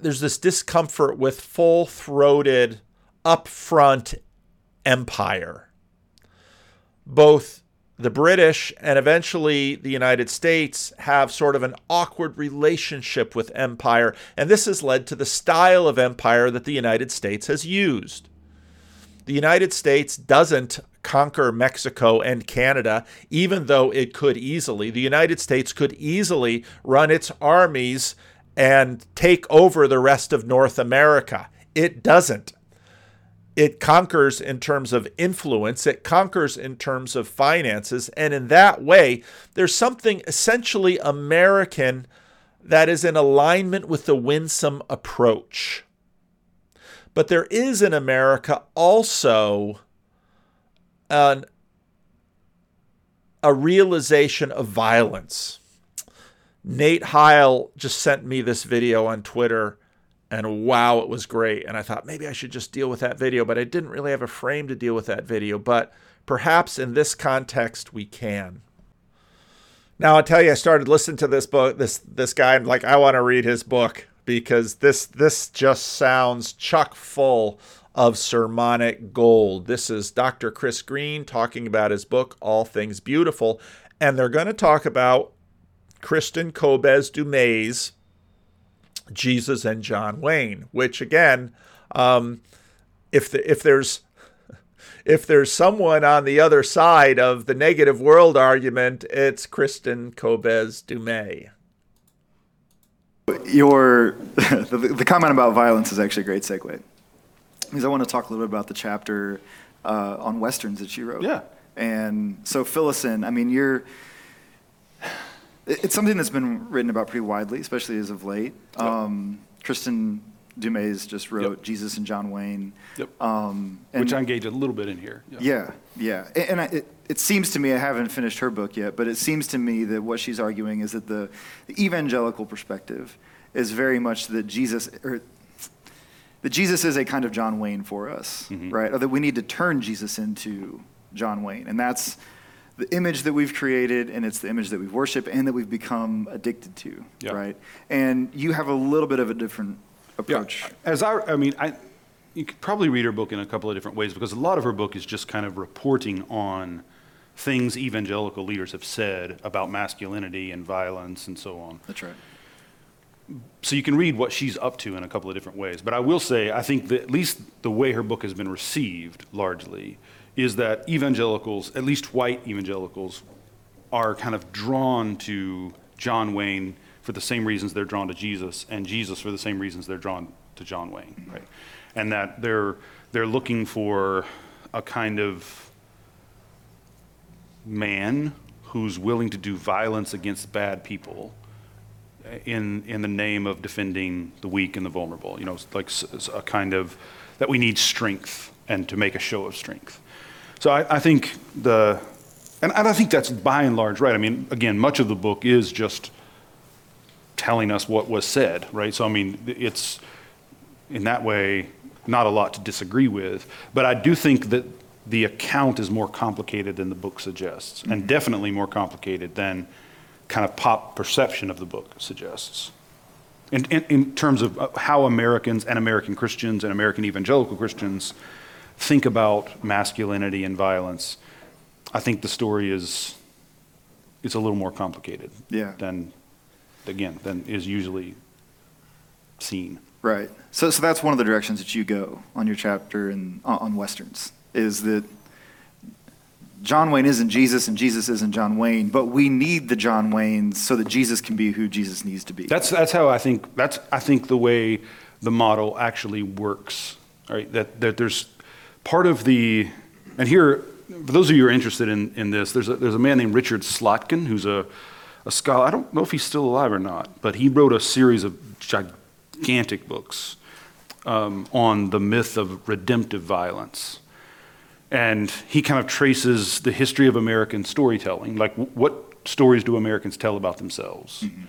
there's this discomfort with full-throated upfront empire both the British and eventually the United States have sort of an awkward relationship with empire, and this has led to the style of empire that the United States has used. The United States doesn't conquer Mexico and Canada, even though it could easily. The United States could easily run its armies and take over the rest of North America. It doesn't it conquers in terms of influence, it conquers in terms of finances, and in that way, there's something essentially American that is in alignment with the winsome approach. But there is in America also an, a realization of violence. Nate Heil just sent me this video on Twitter and wow, it was great. And I thought maybe I should just deal with that video, but I didn't really have a frame to deal with that video. But perhaps in this context, we can. Now I tell you, I started listening to this book, this this guy, and like I want to read his book because this this just sounds chock full of sermonic gold. This is Dr. Chris Green talking about his book, All Things Beautiful, and they're going to talk about Kristin Kobes Du Mez Jesus and John Wayne, which again, um, if the, if there's if there's someone on the other side of the negative world argument, it's Kristin Kobes Du Mez. Your the, the, comment about violence is actually a great segue, because I want to talk a little bit about the chapter uh, on westerns that you wrote. Yeah. And so fill us in. I mean, you're it's something that's been written about pretty widely, especially as of late. Yep. Um, Kristin Du just wrote yep. Jesus and John Wayne. Yep. Um, Which I engage a little bit in here. Yep. Yeah, yeah. And, and I, it, it seems to me, I haven't finished her book yet, but it seems to me that what she's arguing is that the, the evangelical perspective is very much that Jesus, or that Jesus is a kind of John Wayne for us, mm-hmm. right? Or that we need to turn Jesus into John Wayne. And that's the image that we've created and it's the image that we worship and that we've become addicted to, yeah. right? And you have a little bit of a different approach. Yeah. As I, I mean, I, you could probably read her book in a couple of different ways because a lot of her book is just kind of reporting on things evangelical leaders have said about masculinity and violence and so on. That's right. So you can read what she's up to in a couple of different ways. But I will say, I think that at least the way her book has been received largely is that evangelicals, at least white evangelicals, are kind of drawn to John Wayne for the same reasons they're drawn to Jesus, and Jesus for the same reasons they're drawn to John Wayne, right? And that they're they're looking for a kind of man who's willing to do violence against bad people in in the name of defending the weak and the vulnerable. You know, like a kind of that we need strength and to make a show of strength. So I, I think the, and, and I think that's by and large right. I mean, again, much of the book is just telling us what was said, right? So I mean, it's in that way not a lot to disagree with, but I do think that the account is more complicated than the book suggests, and mm-hmm. definitely more complicated than kind of pop perception of the book suggests. In, in, in terms of uh, how Americans and American Christians and American evangelical Christians think about masculinity and violence, I think the story is it's a little more complicated yeah. than again than is usually seen. Right. So so that's one of the directions that you go on your chapter and on westerns is that John Wayne isn't Jesus and Jesus isn't John Wayne, but we need the John Waynes so that Jesus can be who Jesus needs to be. That's that's how I think that's I think the way the model actually works. Right? That that there's part of the, and here, for those of you who are interested in, in this, there's a, there's a man named Richard Slotkin who's a, a scholar. I don't know if he's still alive or not, but he wrote a series of gigantic books um, on the myth of redemptive violence. And he kind of traces the history of American storytelling, like w- what stories do Americans tell about themselves, mm-hmm.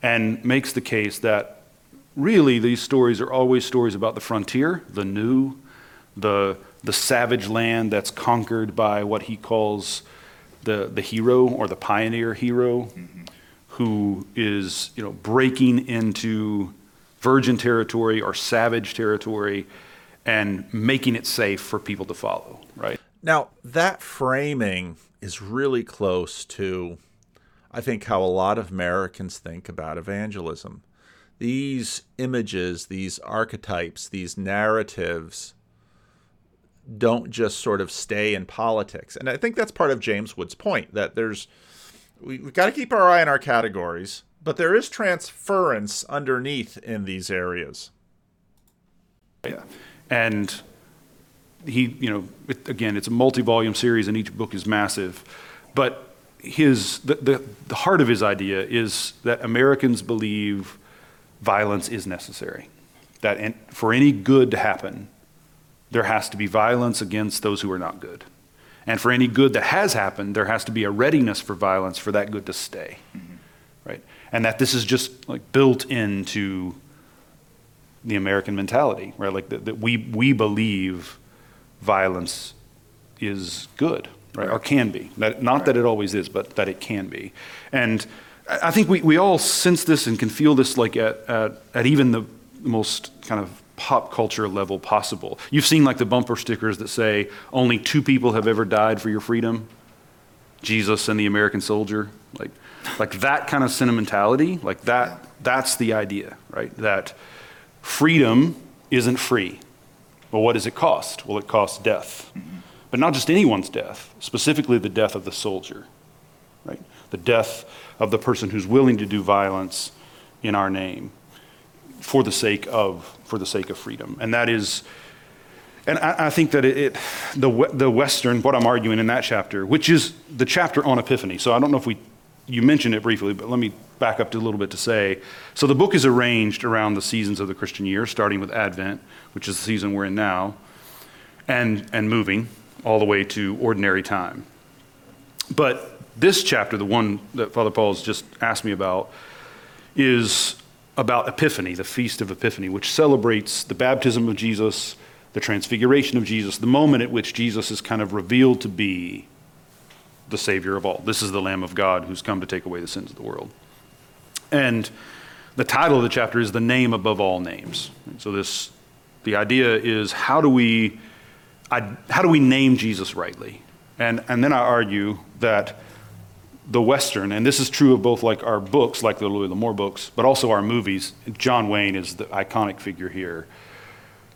and makes the case that really these stories are always stories about the frontier, the new, the the savage land that's conquered by what he calls the, the hero or the pioneer hero, mm-hmm. who is you know breaking into virgin territory or savage territory and making it safe for people to follow, right? Now, that framing is really close to, I think, how a lot of Americans think about evangelism. These images, these archetypes, these narratives don't just sort of stay in politics. And I think that's part of James Wood's point that there's, we, we've got to keep our eye on our categories, but there is transference underneath in these areas. Yeah. And he, you know, it, again, it's a multi-volume series, and each book is massive. But his the, the, the heart of his idea is that Americans believe violence is necessary. That for any good to happen, there has to be violence against those who are not good. And for any good that has happened, there has to be a readiness for violence for that good to stay. Right? And that this is just like built into the American mentality, right? Like that, that we, we believe violence is good, right? Or can be. That, not that it always is, but that it can be. And I think we, we all sense this and can feel this like at, at, at even the most kind of pop culture level possible. You've seen like the bumper stickers that say, only two people have ever died for your freedom Jesus and the American soldier. Like, like that kind of sentimentality, like that, that's the idea, right? That freedom isn't free. Well, what does it cost? Well, it costs death. But not just anyone's death, specifically the death of the soldier, right? The death of the person who's willing to do violence in our name for the sake of, for the sake of freedom. And that is, and I, I think that it, it, the, the Western, what I'm arguing in that chapter, which is the chapter on Epiphany. So I don't know if we, you mentioned it briefly, but let me back up a little bit to say. So the book is arranged around the seasons of the Christian year, starting with Advent, which is the season we're in now, and, and moving all the way to ordinary time. But this chapter, the one that Father Paul's just asked me about, is about Epiphany, the Feast of Epiphany, which celebrates the baptism of Jesus, the transfiguration of Jesus, the moment at which Jesus is kind of revealed to be the Savior of all. This is the Lamb of God who's come to take away the sins of the world. And the title of the chapter is The Name Above All Names. So this the idea is how do we how do we name Jesus rightly? And and then I argue that the Western, and this is true of both like our books, like the Louis L'Amour books, but also our movies. John Wayne is the iconic figure here.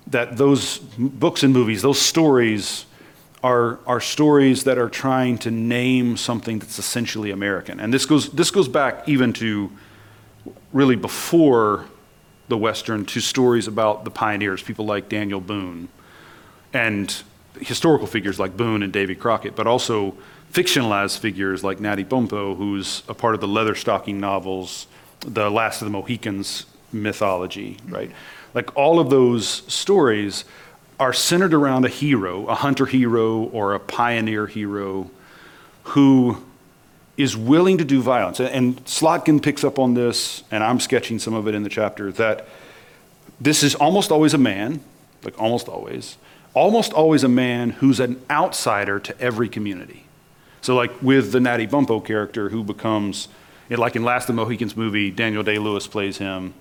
That those books and movies, those stories, are are stories that are trying to name something that's essentially American. And this goes this goes back even to really before the Western to stories about the pioneers, people like Daniel Boone, and historical figures like Boone and Davy Crockett, but also fictionalized figures like Natty Bumppo, who's a part of the Leatherstocking novels, the Last of the Mohicans mythology, right? Like all of those stories are centered around a hero, a hunter hero or a pioneer hero who is willing to do violence. And Slotkin picks up on this, and I'm sketching some of it in the chapter, that this is almost always a man, like almost always, almost always a man who's an outsider to every community. So, like with the Natty Bumppo character who becomes, like in Last of the Mohicans movie, Daniel Day Lewis plays him.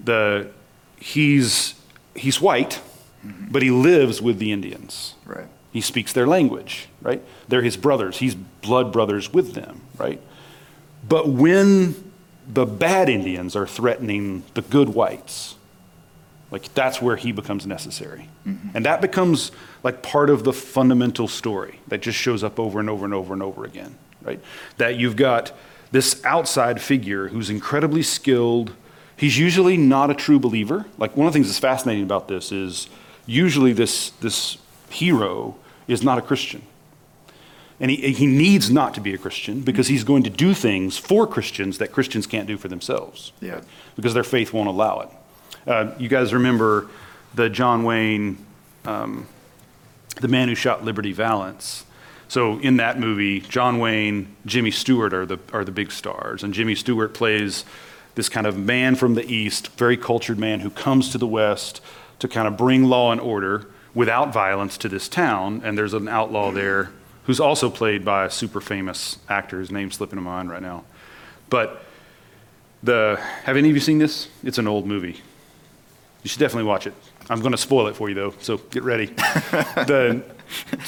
The, he's, he's white, mm-hmm. but he lives with the Indians. Right. He speaks their language, right? They're his brothers. He's blood brothers with them, right? But when the bad Indians are threatening the good whites, like that's where he becomes necessary. And that becomes like part of the fundamental story that just shows up over and over and over and over again, right? That you've got this outside figure who's incredibly skilled. He's usually not a true believer. Like one of the things that's fascinating about this is usually this this hero is not a Christian. And he, he needs not to be a Christian because he's going to do things for Christians that Christians can't do for themselves. Yeah. Because their faith won't allow it. Uh, you guys remember the John Wayne, um, the man who shot Liberty Valance. So in that movie, John Wayne, Jimmy Stewart are the, are the big stars. And Jimmy Stewart plays this kind of man from the East, very cultured man who comes to the West to kind of bring law and order without violence to this town. And there's an outlaw there who's also played by a super famous actor. His name's slipping in my mind right now. But the have any of you seen this? It's an old movie. You should definitely watch it. I'm going to spoil it for you though, so get ready. the,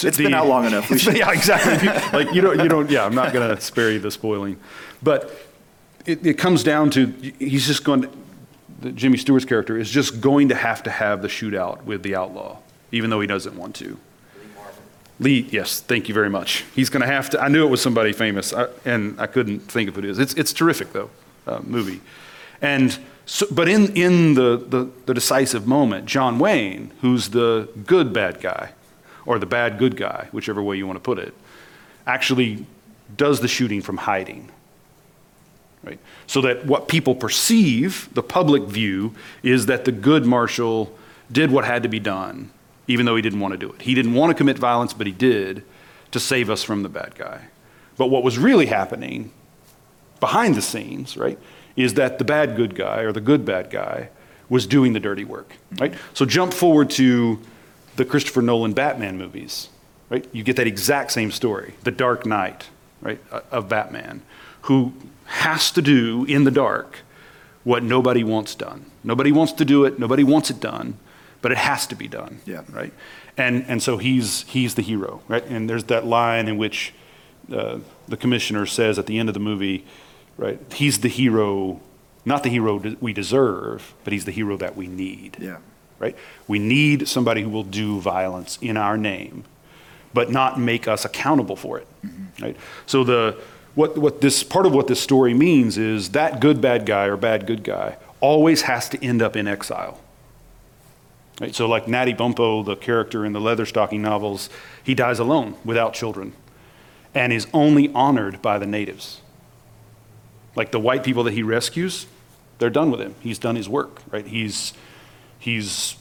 It's been out long enough. Yeah, exactly. like you don't, you don't. Yeah, I'm not going to spare you the spoiling, but it, it comes down to he's just going. To, the Jimmy Stewart's character is just going to have to have the shootout with the outlaw, even though he doesn't want to. Lee, yes, thank you very much. He's going to have to. I knew it was somebody famous, I, and I couldn't think of who it is. It's it's terrific though, uh, movie, and so, but in in the, the the decisive moment, John Wayne, who's the good bad guy, or the bad good guy, whichever way you want to put it, actually does the shooting from hiding. Right? So that what people perceive, the public view, is that the good marshal did what had to be done, even though he didn't want to do it. He didn't want to commit violence, but he did to save us from the bad guy. But what was really happening behind the scenes, right, is that the bad good guy or the good bad guy was doing the dirty work, right? So jump forward to the Christopher Nolan Batman movies, right? You get that exact same story, the Dark Knight, right, uh, of Batman, who has to do in the dark what nobody wants done. Nobody wants to do it, nobody wants it done, but it has to be done, Yeah. right? And, and so he's, he's the hero, right? And there's that line in which uh, the commissioner says at the end of the movie, right, he's the hero, not the hero that we deserve, but he's the hero that we need Yeah. right? We need somebody who will do violence in our name, but not make us accountable for it, mm-hmm. right? So the what what this part of what this story means is that good bad guy or bad good guy always has to end up in exile. Right? So like Natty Bumppo, the character in the Leatherstocking novels, he dies alone without children and is only honored by the natives. Like the white people that he rescues, they're done with him. He's done his work, right? He's he's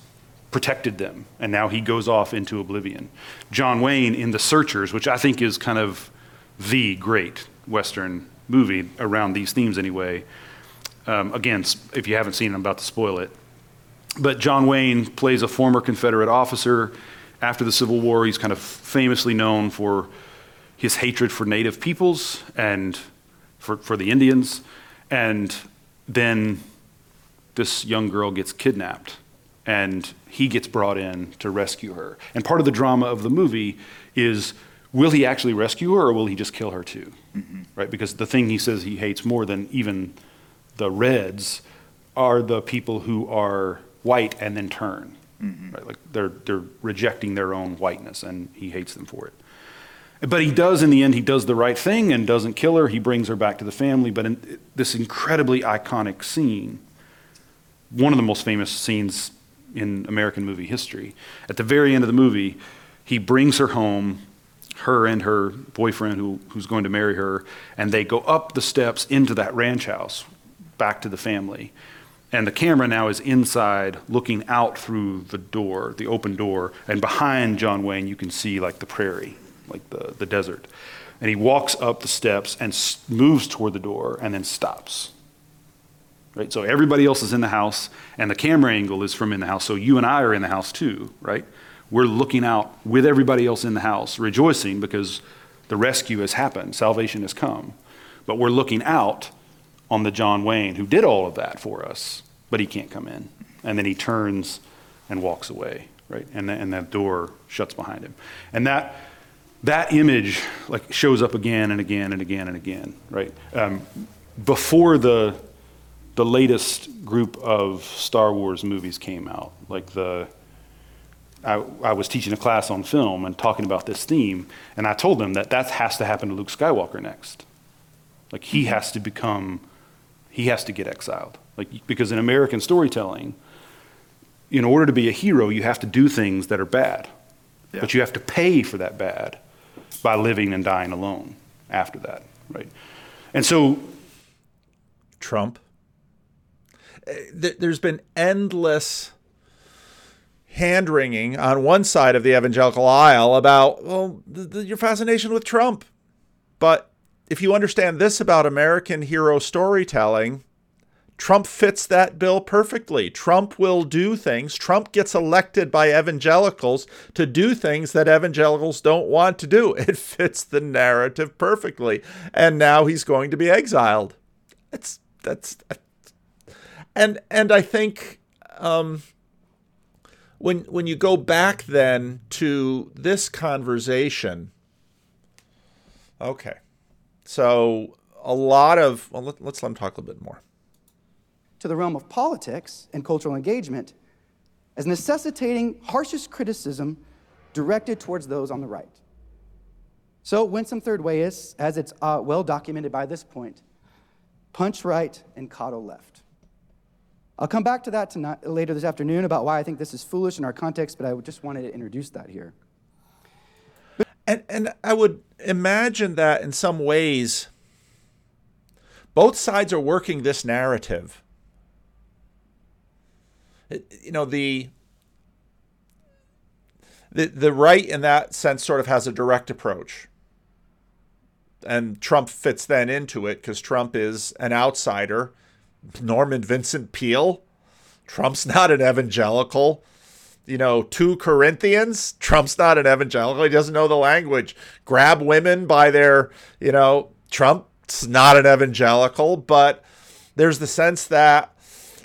protected them and now he goes off into oblivion john wayne in the searchers which i think is kind of the great western movie around these themes anyway um, again if you haven't seen it i'm about to spoil it but john wayne plays a former confederate officer after the civil war he's kind of famously known for his hatred for native peoples and for, for the indians and then this young girl gets kidnapped and he gets brought in to rescue her. And part of the drama of the movie is will he actually rescue her or will he just kill her too? Mm-hmm. Right? Because the thing he says he hates more than even the Reds are the people who are white and then turn. Mm-hmm. Right? Like they're, they're rejecting their own whiteness and he hates them for it. But he does, in the end, he does the right thing and doesn't kill her. He brings her back to the family. But in this incredibly iconic scene, one of the most famous scenes in American movie history. At the very end of the movie, he brings her home, her and her boyfriend who, who's going to marry her, and they go up the steps into that ranch house back to the family. And the camera now is inside looking out through the door, the open door, and behind John Wayne you can see like the prairie, like the, the desert. And he walks up the steps and moves toward the door and then stops right? So everybody else is in the house, and the camera angle is from in the house. So you and I are in the house too, right? We're looking out with everybody else in the house, rejoicing because the rescue has happened, salvation has come. But we're looking out on the John Wayne who did all of that for us, but he can't come in. And then he turns and walks away, right? And, and that door shuts behind him. And that that image like shows up again and again and again and again, right? Um, before the the latest group of Star Wars movies came out, like the I, I was teaching a class on film and talking about this theme, and I told them that that has to happen to Luke Skywalker next. Like he has to become, he has to get exiled. Like because in American storytelling, in order to be a hero, you have to do things that are bad, Yeah. but you have to pay for that bad by living and dying alone after that, right? And so Trump. Uh, There's been endless hand wringing on one side of the evangelical aisle about well your fascination with Trump, but if you understand this about American hero storytelling, Trump fits that bill perfectly. Trump will do things. Trump gets elected by evangelicals to do things that evangelicals don't want to do. It fits the narrative perfectly. And now he's going to be exiled. It's that's and and I think um, when when you go back then to this conversation, okay, so a lot of well, let, us let him talk a little bit more to the realm of politics and cultural engagement as necessitating harshest criticism directed towards those on the right. So, Winsome Third Way is, as it's uh, well documented by this point, punch right and coddle left. I'll come back to that tonight, later this afternoon about why I think this is foolish in our context, but I just wanted to introduce that here. And, and I would imagine that in some ways, both sides are working this narrative you know the the the right in that sense sort of has a direct approach and Trump fits then into it because Trump is an outsider. Norman Vincent Peale, Trump's not an evangelical. You know, 2 Corinthians, Trump's not an evangelical. He doesn't know the language. Grab women by their, you know, Trump's not an evangelical, but there's the sense that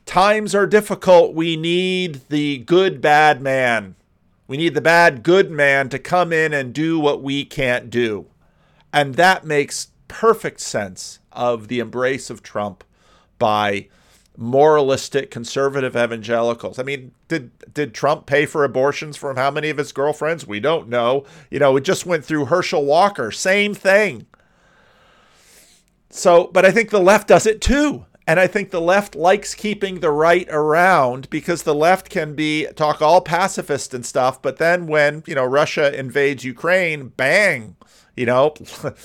times are difficult. We need the good, bad man. We need the bad, good man to come in and do what we can't do. And that makes perfect sense of the embrace of Trump by moralistic conservative evangelicals. I mean, did did Trump pay for abortions from how many of his girlfriends? We don't know. You know, it just went through Herschel Walker, same thing. So, but I think the left does it too. And I think the left likes keeping the right around because the left can be talk all pacifist and stuff, but then when, you know, Russia invades Ukraine, bang, you know,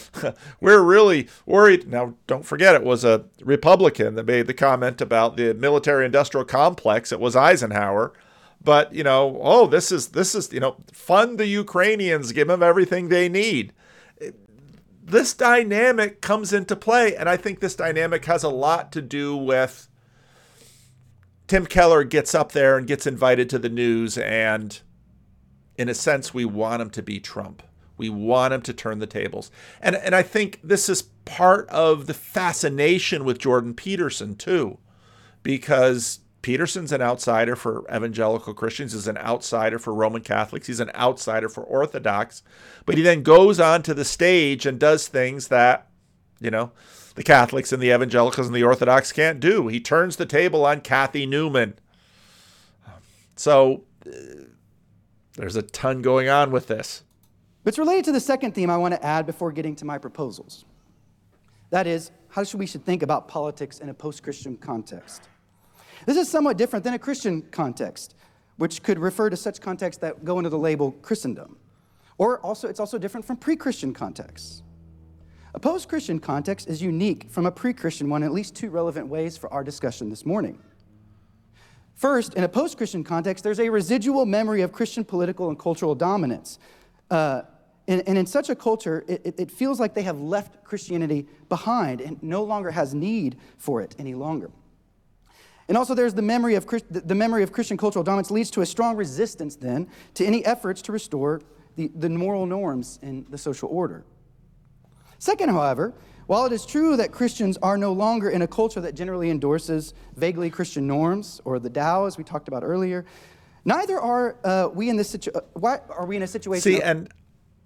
we're really worried. Now, don't forget, it was a Republican that made the comment about the military industrial complex. It was Eisenhower. But, you know, oh, this is, this is, you know, fund the Ukrainians, give them everything they need this dynamic comes into play. And I think this dynamic has a lot to do with Tim Keller gets up there and gets invited to the news. And in a sense, we want him to be Trump. We want him to turn the tables. And, and I think this is part of the fascination with Jordan Peterson, too, because Peterson's an outsider for evangelical Christians, he's an outsider for Roman Catholics, he's an outsider for Orthodox. But he then goes on to the stage and does things that, you know, the Catholics and the evangelicals and the Orthodox can't do. He turns the table on Cathy Newman. So uh, there's a ton going on with this. It's related to the second theme I want to add before getting to my proposals. That is, how should we should think about politics in a post-Christian context? This is somewhat different than a Christian context, which could refer to such contexts that go under the label Christendom. Or also, it's also different from pre Christian contexts. A post Christian context is unique from a pre Christian one in at least two relevant ways for our discussion this morning. First, in a post Christian context, there's a residual memory of Christian political and cultural dominance. Uh, and, and, in such a culture, it, it feels like they have left Christianity behind and no longer has need for it any longer. And also, there's the memory of the memory of Christian cultural dominance leads to a strong resistance then to any efforts to restore the, the moral norms in the social order. Second, however, while it is true that Christians are no longer in a culture that generally endorses vaguely Christian norms or the Tao, as we talked about earlier, neither are uh, we in this situation. Uh, why are we in a situation? See, of- and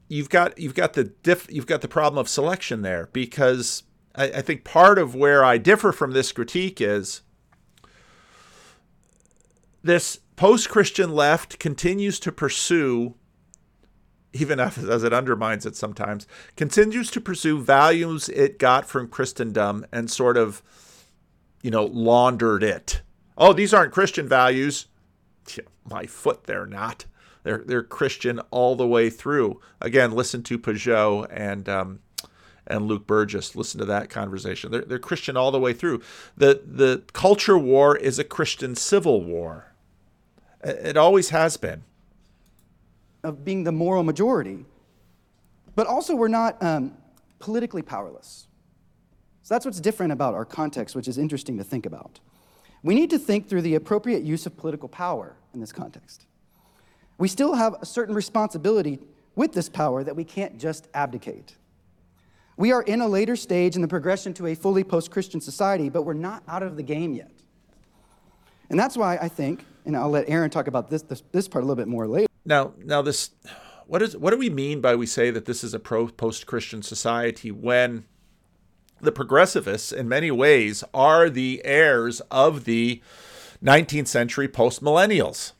you've got you've got the diff- you've got the problem of selection there because I, I think part of where I differ from this critique is this post Christian left continues to pursue, even as it undermines it sometimes, continues to pursue values it got from Christendom and sort of, you know, laundered it. Oh, these aren't Christian values. My foot, they're not. They're, they're Christian all the way through. Again, listen to Pageau and um, and Luke Burgis. Listen to that conversation. They're, they're Christian all the way through. The, the culture war is a Christian civil war. It always has been. Of being the moral majority. But also, we're not um, politically powerless. So that's what's different about our context, which is interesting to think about. we need to think through the appropriate use of political power in this context. We still have a certain responsibility with this power that we can't just abdicate. We are in a later stage in the progression to a fully post Christian society, but we're not out of the game yet. And that's why I think, and I'll let Aaron talk about this, this, this part a little bit more later. Now, now this, what is what do we mean by we say that this is a pro post Christian society when the progressivists, in many ways, are the heirs of the 19th century post millennials?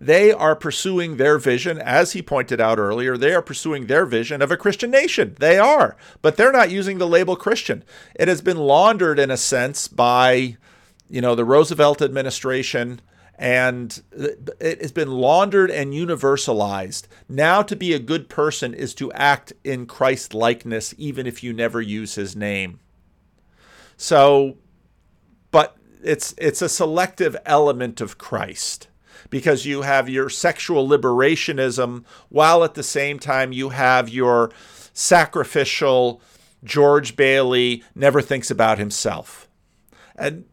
They are pursuing their vision, as he pointed out earlier, they are pursuing their vision of a Christian nation. They are, but they're not using the label Christian. It has been laundered in a sense by, you know, the Roosevelt administration and it has been laundered and universalized. Now, to be a good person is to act in Christ likeness, even if you never use his name. So, but it's it's a selective element of Christ because you have your sexual liberationism while at the same time you have your sacrificial George Bailey never thinks about himself. And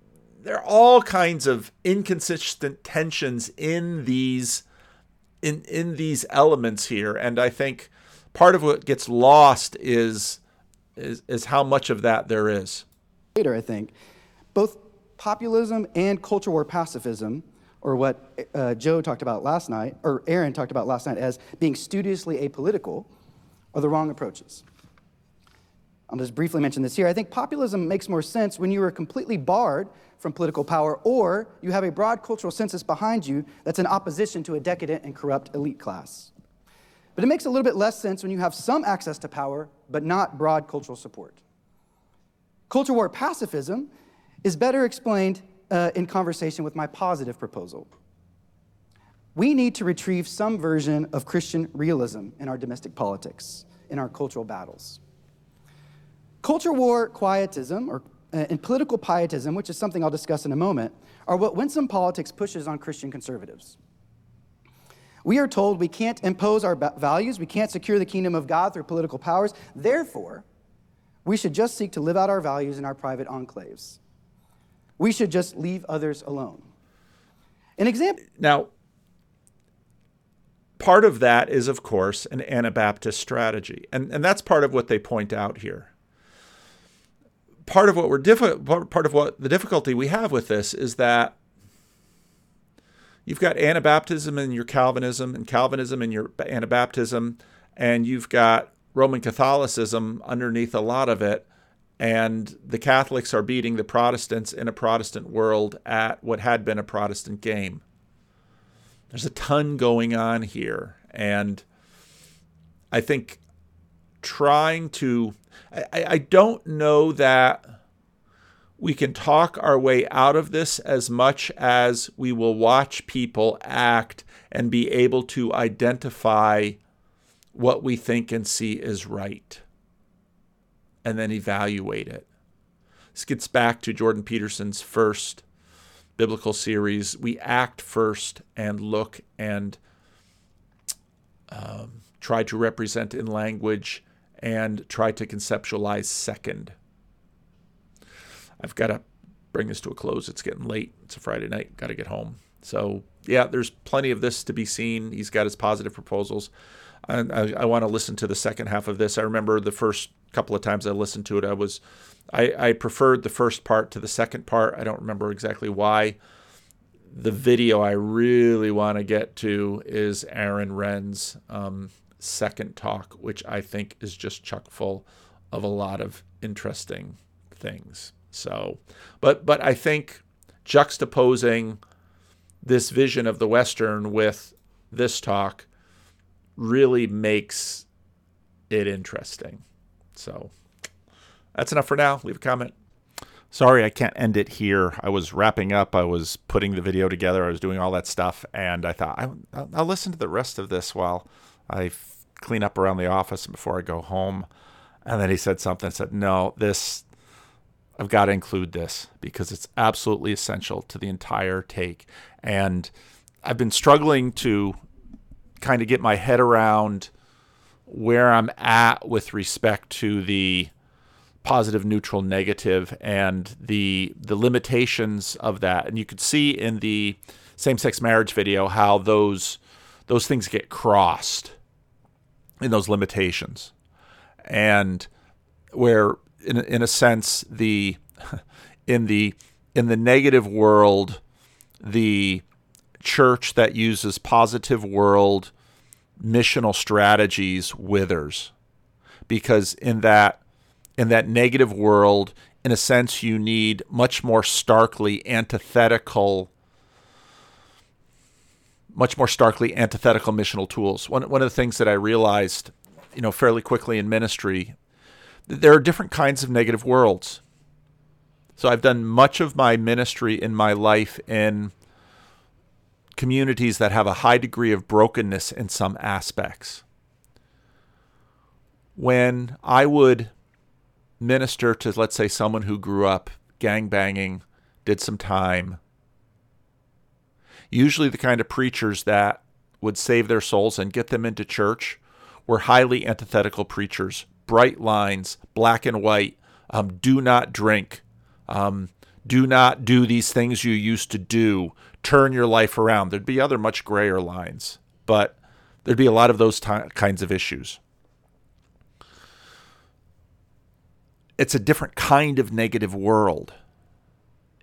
there are all kinds of inconsistent tensions in these in in these elements here and i think part of what gets lost is is, is how much of that there is later i think both populism and culture war pacifism or what uh, joe talked about last night or aaron talked about last night as being studiously apolitical are the wrong approaches I'll just briefly mention this here. I think populism makes more sense when you are completely barred from political power or you have a broad cultural census behind you that's in opposition to a decadent and corrupt elite class. But it makes a little bit less sense when you have some access to power but not broad cultural support. Culture war pacifism is better explained uh, in conversation with my positive proposal. We need to retrieve some version of Christian realism in our domestic politics, in our cultural battles. Culture war quietism, or Uh, and political pietism, which is something I'll discuss in a moment, are what winsome politics pushes on Christian conservatives. We are told we can't impose our values, we can't secure the kingdom of God through political powers. Therefore, we should just seek to live out our values in our private enclaves. We should just leave others alone. An example. Now, part of that is, of course, an Anabaptist strategy. And, and that's part of what they point out here part of what we're diffi- part of what the difficulty we have with this is that you've got Anabaptism in your Calvinism and Calvinism in your Anabaptism, and you've got Roman Catholicism underneath a lot of it, and the Catholics are beating the Protestants in a Protestant world at what had been a Protestant game. There's a ton going on here, and I think trying to I, I don't know that we can talk our way out of this as much as we will watch people act and be able to identify what we think and see is right and then evaluate it. This gets back to Jordan Peterson's first biblical series. We act first and look and um, try to represent in language and try to conceptualize second. I've got to bring this to a close. It's getting late. It's a Friday night. Got to get home. So, yeah, there's plenty of this to be seen. He's got his positive proposals. And I, I want to listen to the second half of this. I remember the first couple of times I listened to it, I was, I, I preferred the first part to the second part. I don't remember exactly why. The video I really want to get to is Aaron Renn's. Um, second talk, which I think is just chock full of a lot of interesting things. So, but but I think juxtaposing this vision of the Western with this talk really makes it interesting. So that's enough for now. Leave a comment. Sorry, I can't end it here. I was wrapping up. I was putting the video together. I was doing all that stuff, and I thought I, will listen to the rest of this while I clean up around the office before I go home. And then he said something. Said, "No, this I've got to include this because it's absolutely essential to the entire take." And I've been struggling to kind of get my head around where I'm at with respect to the positive, neutral, negative, and the the limitations of that. And you could see in the same-sex marriage video how those those things get crossed in those limitations, and where in in a sense the in the in the negative world the church that uses positive world missional strategies withers. Because in that in that negative world in a sense you need much more starkly antithetical much more starkly antithetical missional tools one, one of the things that i realized you know fairly quickly in ministry that there are different kinds of negative worlds so i've done much of my ministry in my life in communities that have a high degree of brokenness in some aspects. When I would minister to, let's say, someone who grew up gang banging, did some time, usually the kind of preachers that would save their souls and get them into church were highly antithetical preachers, bright lines, black and white, um, do not drink, um, do not do these things you used to do, turn your life around. There'd be other much grayer lines, but there'd be a lot of those kinds of issues. It's a different kind of negative world.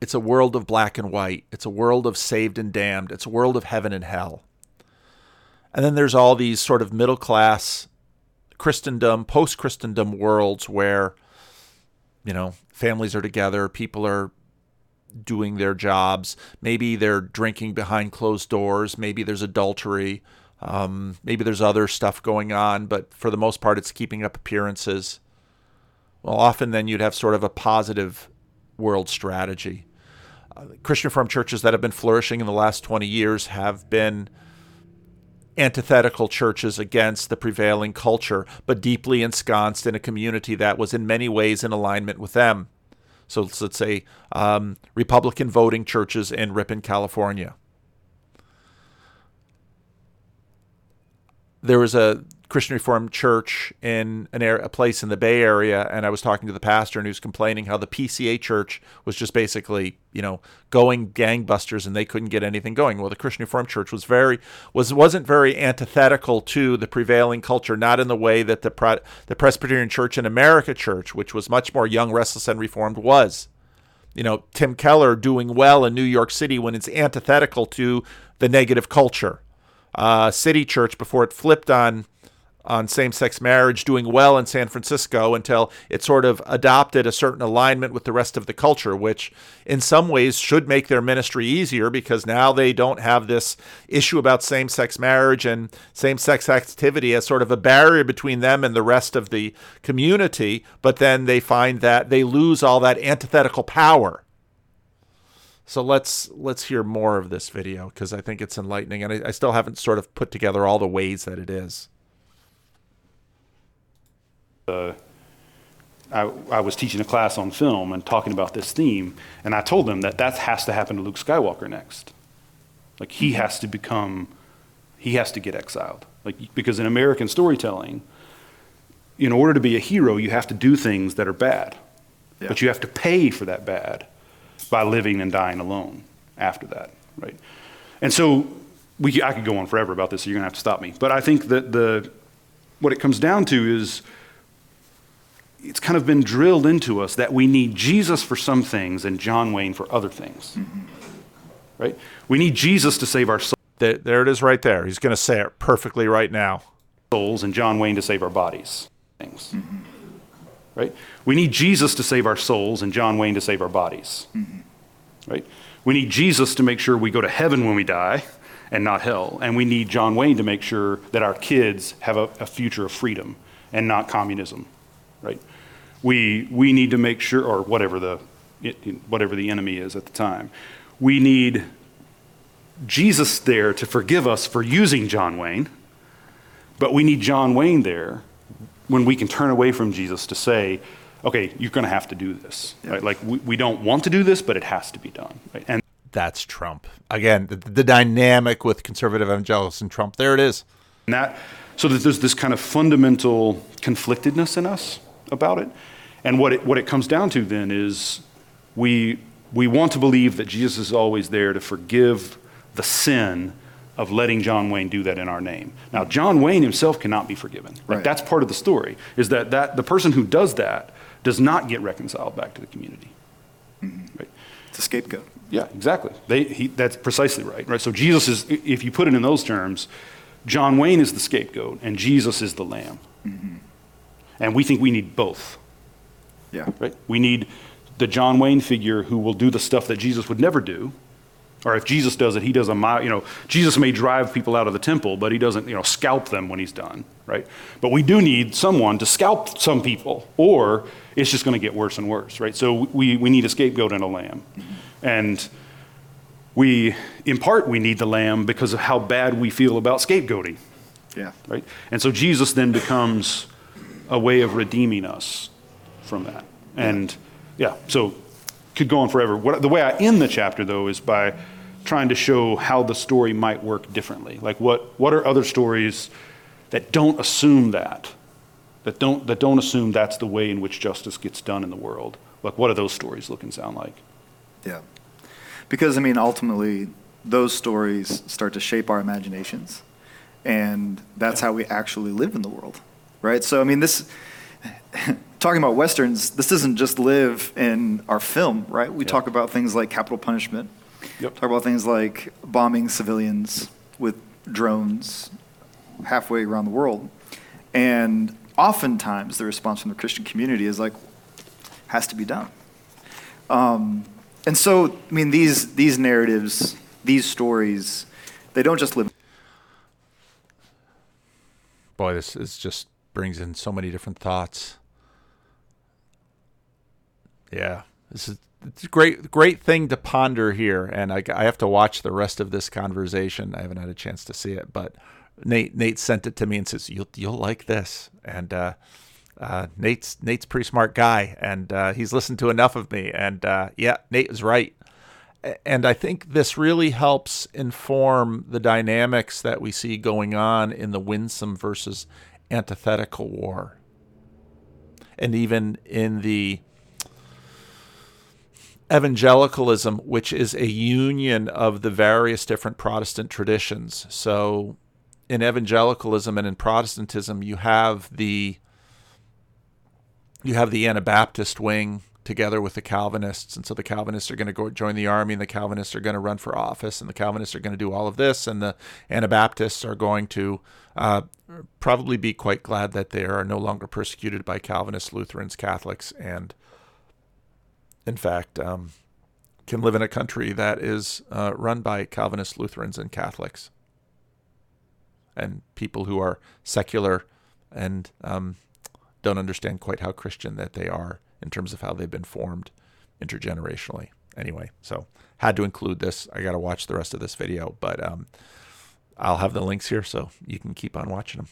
It's a world of black and white. It's a world of saved and damned. It's a world of heaven and hell. And then there's all these sort of middle class Christendom, post Christendom worlds where, you know, families are together, people are doing their jobs. Maybe they're drinking behind closed doors. Maybe there's adultery. Um, maybe there's other stuff going on, but for the most part, it's keeping up appearances. Well, often then you'd have sort of a positive world strategy. Christian Reformed churches that have been flourishing in the last 20 years have been antithetical churches against the prevailing culture, but deeply ensconced in a community that was in many ways in alignment with them. So let's say um, Republican voting churches in Ripon, California. There was a Christian Reformed church in an a place in the Bay Area, and I was talking to the pastor, and he was complaining how the PCA church was just basically, you know, going gangbusters, and they couldn't get anything going. Well, the Christian Reformed church was very was wasn't very antithetical to the prevailing culture, not in the way that the the Presbyterian Church in America church, which was much more young, restless, and reformed, was. You know, Tim Keller doing well in New York City when it's antithetical to the negative culture. Uh, City Church before it flipped on on same sex marriage doing well in San Francisco until it sort of adopted a certain alignment with the rest of the culture, which in some ways should make their ministry easier because now they don't have this issue about same sex marriage and same sex activity as sort of a barrier between them and the rest of the community. But then they find that they lose all that antithetical power. So let's let's hear more of this video because I think it's enlightening, and I, I still haven't sort of put together all the ways that it is uh, I, I, was teaching a class on film and talking about this theme, and I told them that that has to happen to Luke Skywalker next. Like he has to become, he has to get exiled. Like because in American storytelling, in order to be a hero, you have to do things that are bad, yeah. but you have to pay for that bad by living and dying alone after that, right? And so we, I could go on forever about this, so you're gonna have to stop me. But I think that the what it comes down to is it's kind of been drilled into us that we need Jesus for some things and John Wayne for other things. Mm-hmm. Right? We need Jesus to save our souls. There, there it is right there. He's going to say it perfectly right now. Souls and John Wayne to save our bodies. Things. Mm-hmm. Right? We need Jesus to save our souls and John Wayne to save our bodies. Mm-hmm. Right? We need Jesus to make sure we go to heaven when we die and not hell. And we need John Wayne to make sure that our kids have a, a future of freedom and not communism. Right? We, we need to make sure, or whatever the, whatever the enemy is at the time, we need Jesus there to forgive us for using John Wayne, but we need John Wayne there when we can turn away from Jesus to say, okay, you're going to have to do this. Yeah. Right? Like, we, we don't want to do this, but it has to be done. Right? And that's Trump. Again, the, the dynamic with conservative evangelists and Trump, there it is. And that, so that there's this kind of fundamental conflictedness in us about it. And what it, what it comes down to then is we, we want to believe that Jesus is always there to forgive the sin of letting John Wayne do that in our name. Now, John Wayne himself cannot be forgiven. Like, Right. That's part of the story, is that, that the person who does that does not get reconciled back to the community. Right? It's a scapegoat. Yeah, exactly. They, he, that's precisely right, right? So Jesus is, if you put it in those terms, John Wayne is the scapegoat and Jesus is the lamb. Mm-hmm. And we think we need both, Yeah. right? We need the John Wayne figure who will do the stuff that Jesus would never do. Or if Jesus does it, he does a mile, you know, Jesus may drive people out of the temple, but he doesn't, you know, scalp them when he's done, right? But we do need someone to scalp some people, or it's just going to get worse and worse, right? So we, we need a scapegoat and a lamb. And we, in part, we need the lamb because of how bad we feel about scapegoating, Yeah. right? And so Jesus then becomes a way of redeeming us from that. And yeah, so could go on forever. What, the way I end the chapter, though, is by trying to show how the story might work differently. Like, what, what are other stories that don't assume that? That don't, that don't assume that's the way in which justice gets done in the world? Like, what do those stories look and sound like? Yeah. Because, I mean, ultimately, those stories start to shape our imaginations. And that's how we actually live in the world, right? So, I mean, this, talking about Westerns, this doesn't just live in our film, right? We Yeah. talk about things like capital punishment, Yep. talk about things like bombing civilians with drones halfway around the world. And oftentimes, the response from the Christian community is like, has to be done. Um, and so, I mean, these these narratives, these stories, they don't just live. Boy, this is just brings in so many different thoughts. Yeah, this is it's a great great thing to ponder here, and I, I have to watch the rest of this conversation. I haven't had a chance to see it, but Nate Nate sent it to me and says you'll you'll like this, and uh, uh, Nate's Nate's pretty smart guy, and uh, he's listened to enough of me, and uh, yeah, Nate was right. And I think this really helps inform the dynamics that we see going on in the winsome versus antithetical war. And even in the evangelicalism, which is a union of the various different Protestant traditions. So in evangelicalism and in Protestantism, you have the you have the Anabaptist wing together with the Calvinists, and so the Calvinists are going to go join the army, and the Calvinists are going to run for office, and the Calvinists are going to do all of this, and the Anabaptists are going to uh, probably be quite glad that they are no longer persecuted by Calvinists, Lutherans, Catholics, and in fact, um, can live in a country that is uh, run by Calvinists, Lutherans, and Catholics, and people who are secular and um, don't understand quite how Christian that they are in terms of how they've been formed intergenerationally. Anyway, so had to include this. I got to watch the rest of this video, but um, I'll have the links here so you can keep on watching them.